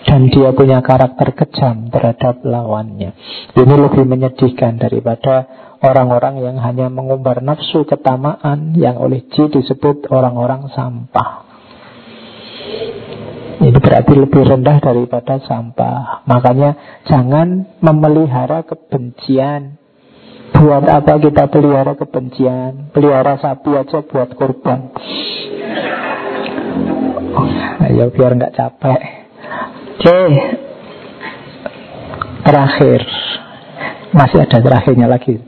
dan dia punya karakter kejam terhadap lawannya. Ini lebih menyedihkan daripada orang-orang yang hanya mengumbar nafsu ketamaan yang oleh Ji disebut orang-orang sampah. Ini berarti lebih rendah daripada sampah. Makanya jangan memelihara kebencian. Buat apa kita pelihara kebencian? Pelihara sapi aja buat korban Ayo biar nggak capek. Oke. Terakhir Masih ada terakhirnya lagi.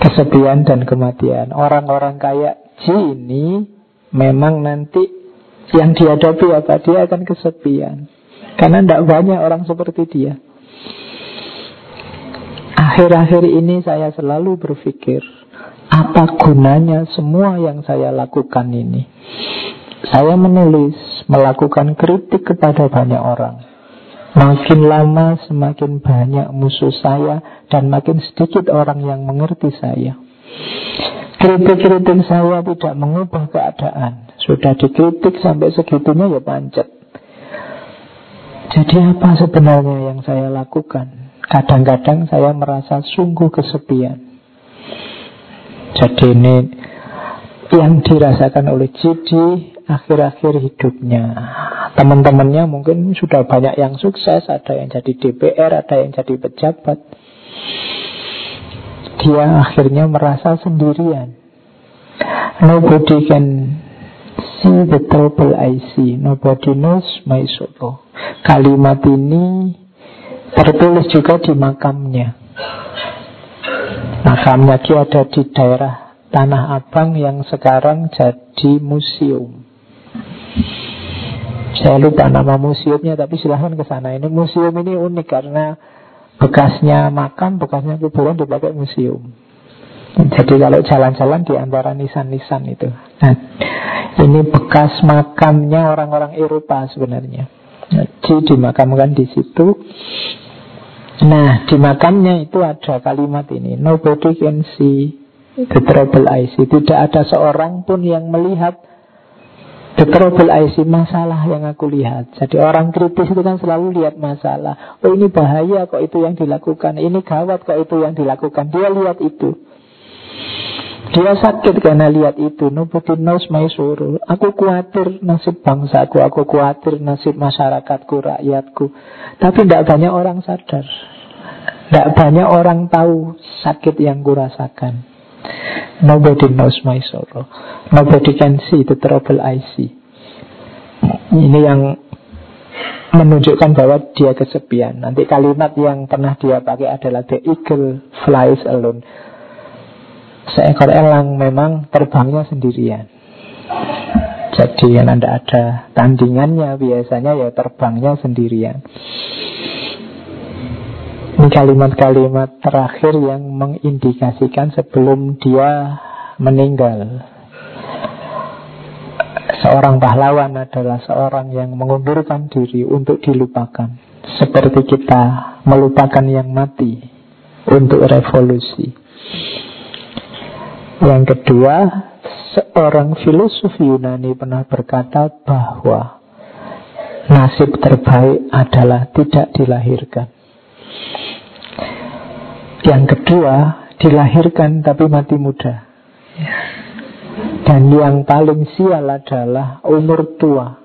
Kesepian dan kematian. Orang-orang kayak Ji ini Memang nanti Yang dihadapi apa? Dia akan kesepian. Karena tidak banyak orang seperti dia. Akhir-akhir ini saya selalu berpikir Apa gunanya semua yang saya lakukan ini? Saya menulis Melakukan kritik kepada banyak orang Makin lama semakin banyak musuh saya Dan makin sedikit orang yang mengerti saya. Kritik-kritik saya tidak mengubah keadaan. Sudah dikritik sampai segitunya ya pancet. Jadi apa sebenarnya yang saya lakukan? Kadang-kadang saya merasa sungguh kesepian. Jadi ini yang dirasakan oleh Jidi akhir-akhir hidupnya. Teman-temannya mungkin sudah banyak yang sukses, ada yang jadi DPR, ada yang jadi pejabat. Dia akhirnya merasa sendirian. Nobody can see the trouble I see. Nobody knows my sorrow. Kalimat ini Tertulis juga di makamnya. Makamnya dia ada di daerah Tanah Abang yang sekarang jadi museum. Saya lupa nama museumnya, tapi silahkan ke sana. Ini museum ini unik karena bekasnya makam, bekasnya kuburan dipakai museum. Jadi kalau jalan-jalan di antara nisan-nisan itu. Nah, ini bekas makamnya orang-orang Eropa sebenarnya. Jadi dimakamkan di situ. Nah, di makamnya itu ada kalimat ini. Nobody can see the trouble I see. Tidak ada seorang pun yang melihat the trouble I see, masalah yang aku lihat. Jadi orang kritis itu kan selalu lihat masalah. Oh ini bahaya kok itu yang dilakukan. Ini gawat kok itu yang dilakukan. Dia lihat itu. Dia sakit karena lihat itu. Nobody knows my sorrow. Aku khawatir nasib bangsaku. Aku khawatir nasib masyarakatku, rakyatku. Tapi tidak banyak orang sadar. Tidak banyak orang tahu sakit yang kurasakan. Nobody knows my sorrow. Nobody can see the trouble I see. Ini yang menunjukkan bahwa dia kesepian. Nanti kalimat yang pernah dia pakai adalah the eagle flies alone. Seekor elang memang terbangnya sendirian. Jadi yang anda ada tandingannya biasanya ya terbangnya sendirian. Kalimat-kalimat terakhir yang mengindikasikan sebelum dia meninggal. Seorang pahlawan adalah seorang yang mengundurkan diri untuk dilupakan. seperti kita melupakan yang mati untuk revolusi. Yang kedua, seorang filosof Yunani pernah berkata bahwa nasib terbaik adalah tidak dilahirkan. Yang kedua, dilahirkan tapi mati muda. Dan yang paling sial adalah umur tua.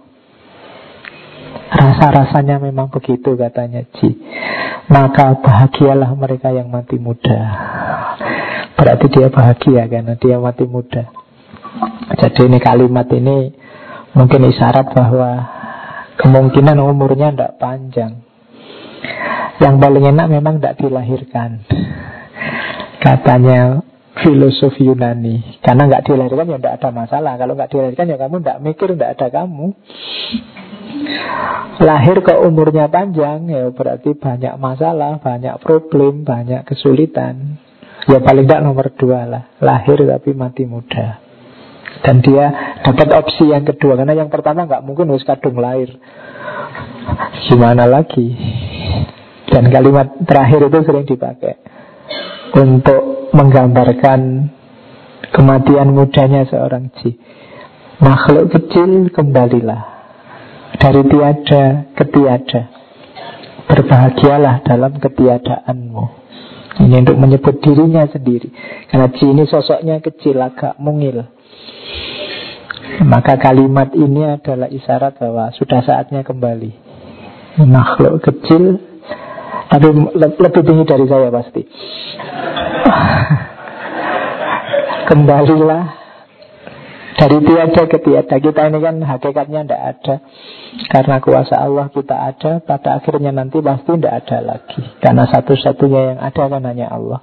Rasa-rasanya memang begitu katanya Ji Maka bahagialah mereka yang mati muda Berarti dia bahagia karena dia mati muda Jadi ini kalimat ini Mungkin isyarat bahwa Kemungkinan umurnya tidak panjang Yang paling enak memang tidak dilahirkan Katanya filosof Yunani Karena nggak dilahirkan ya tidak ada masalah Kalau nggak dilahirkan ya kamu tidak mikir tidak ada kamu Lahir ke umurnya panjang ya berarti banyak masalah, banyak problem, banyak kesulitan. Ya paling tidak nomor dua lah, lahir tapi mati muda. Dan dia dapat opsi yang kedua karena yang pertama nggak mungkin harus kadung lahir. Gimana lagi? Dan kalimat terakhir itu sering dipakai untuk menggambarkan kematian mudanya seorang ji. Makhluk kecil kembalilah dari tiada ke tiada. Berbahagialah dalam ketiadaanmu. Ini untuk menyebut dirinya sendiri. Karena Ji ini sosoknya kecil, agak mungil. Maka kalimat ini adalah isyarat bahwa sudah saatnya kembali. Makhluk kecil, tapi lebih tinggi dari saya pasti. Kembalilah. Dari tiada ke tiada. Kita ini kan hakikatnya tidak ada. Karena kuasa Allah kita ada Pada akhirnya nanti pasti tidak ada lagi. Karena satu-satunya yang ada kan hanya Allah.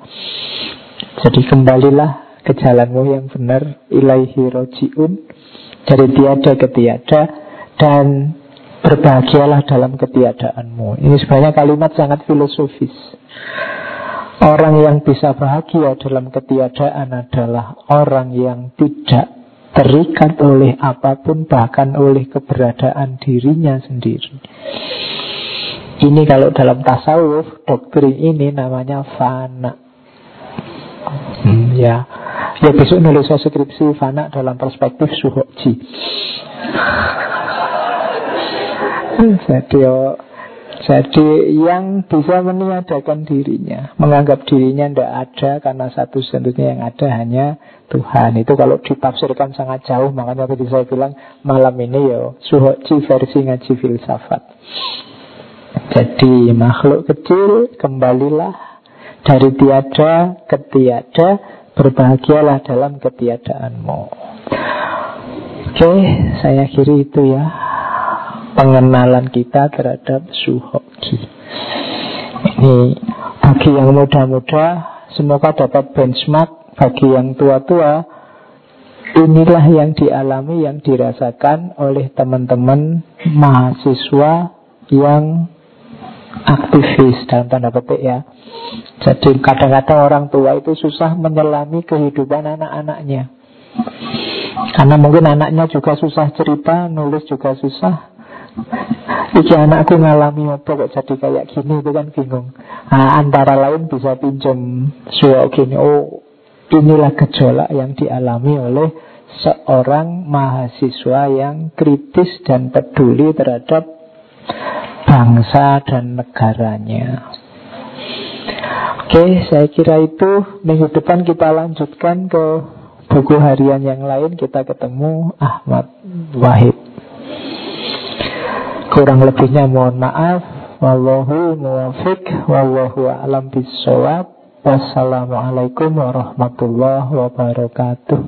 Jadi kembalilah ke jalanmu yang benar Ilaihi roji'un. Dari tiada ke tiada. Dan berbahagialah dalam ketiadaanmu Ini sebenarnya kalimat sangat filosofis Orang yang bisa bahagia dalam ketiadaan adalah orang yang tidak terikat oleh apa pun bahkan oleh keberadaan dirinya sendiri. Ini kalau dalam tasawuf doktrin ini namanya fana. Hmm, ya, ya besok nulis skripsi fana dalam perspektif suhoji. Jadi oh, jadi yang bisa meniadakan dirinya Menganggap dirinya tidak ada Karena satu-satunya yang ada hanya Tuhan. Itu kalau ditafsirkan sangat jauh Makanya tadi saya bilang Malam ini ya Suhoji versi ngaji filsafat. Jadi makhluk kecil Kembalilah. Dari tiada ke tiada Berbahagialah dalam ketiadaanmu. Oke, saya kiri itu ya pengenalan kita terhadap suhoki. Ini bagi yang muda-muda semoga dapat benchmark bagi yang tua-tua inilah yang dialami yang dirasakan oleh teman-teman mahasiswa yang aktivis dalam tanda petik ya. Jadi kadang-kadang orang tua itu susah menyelami kehidupan anak-anaknya. Karena mungkin anaknya juga susah cerita, nulis juga susah. Iki anakku ngalami apa kok jadi kayak gini itu kan bingung. Nah, antara lain bisa pinjam suara gini. Oh, inilah gejolak yang dialami oleh seorang mahasiswa yang kritis dan peduli terhadap bangsa dan negaranya. Oke, saya kira itu minggu depan kita lanjutkan ke buku harian yang lain. Kita ketemu Ahmad Wahid. Kurang lebihnya mohon maaf. Wallahu muwafiq. Wallahu a'lam bisawab. Wassalamualaikum warahmatullahi wabarakatuh.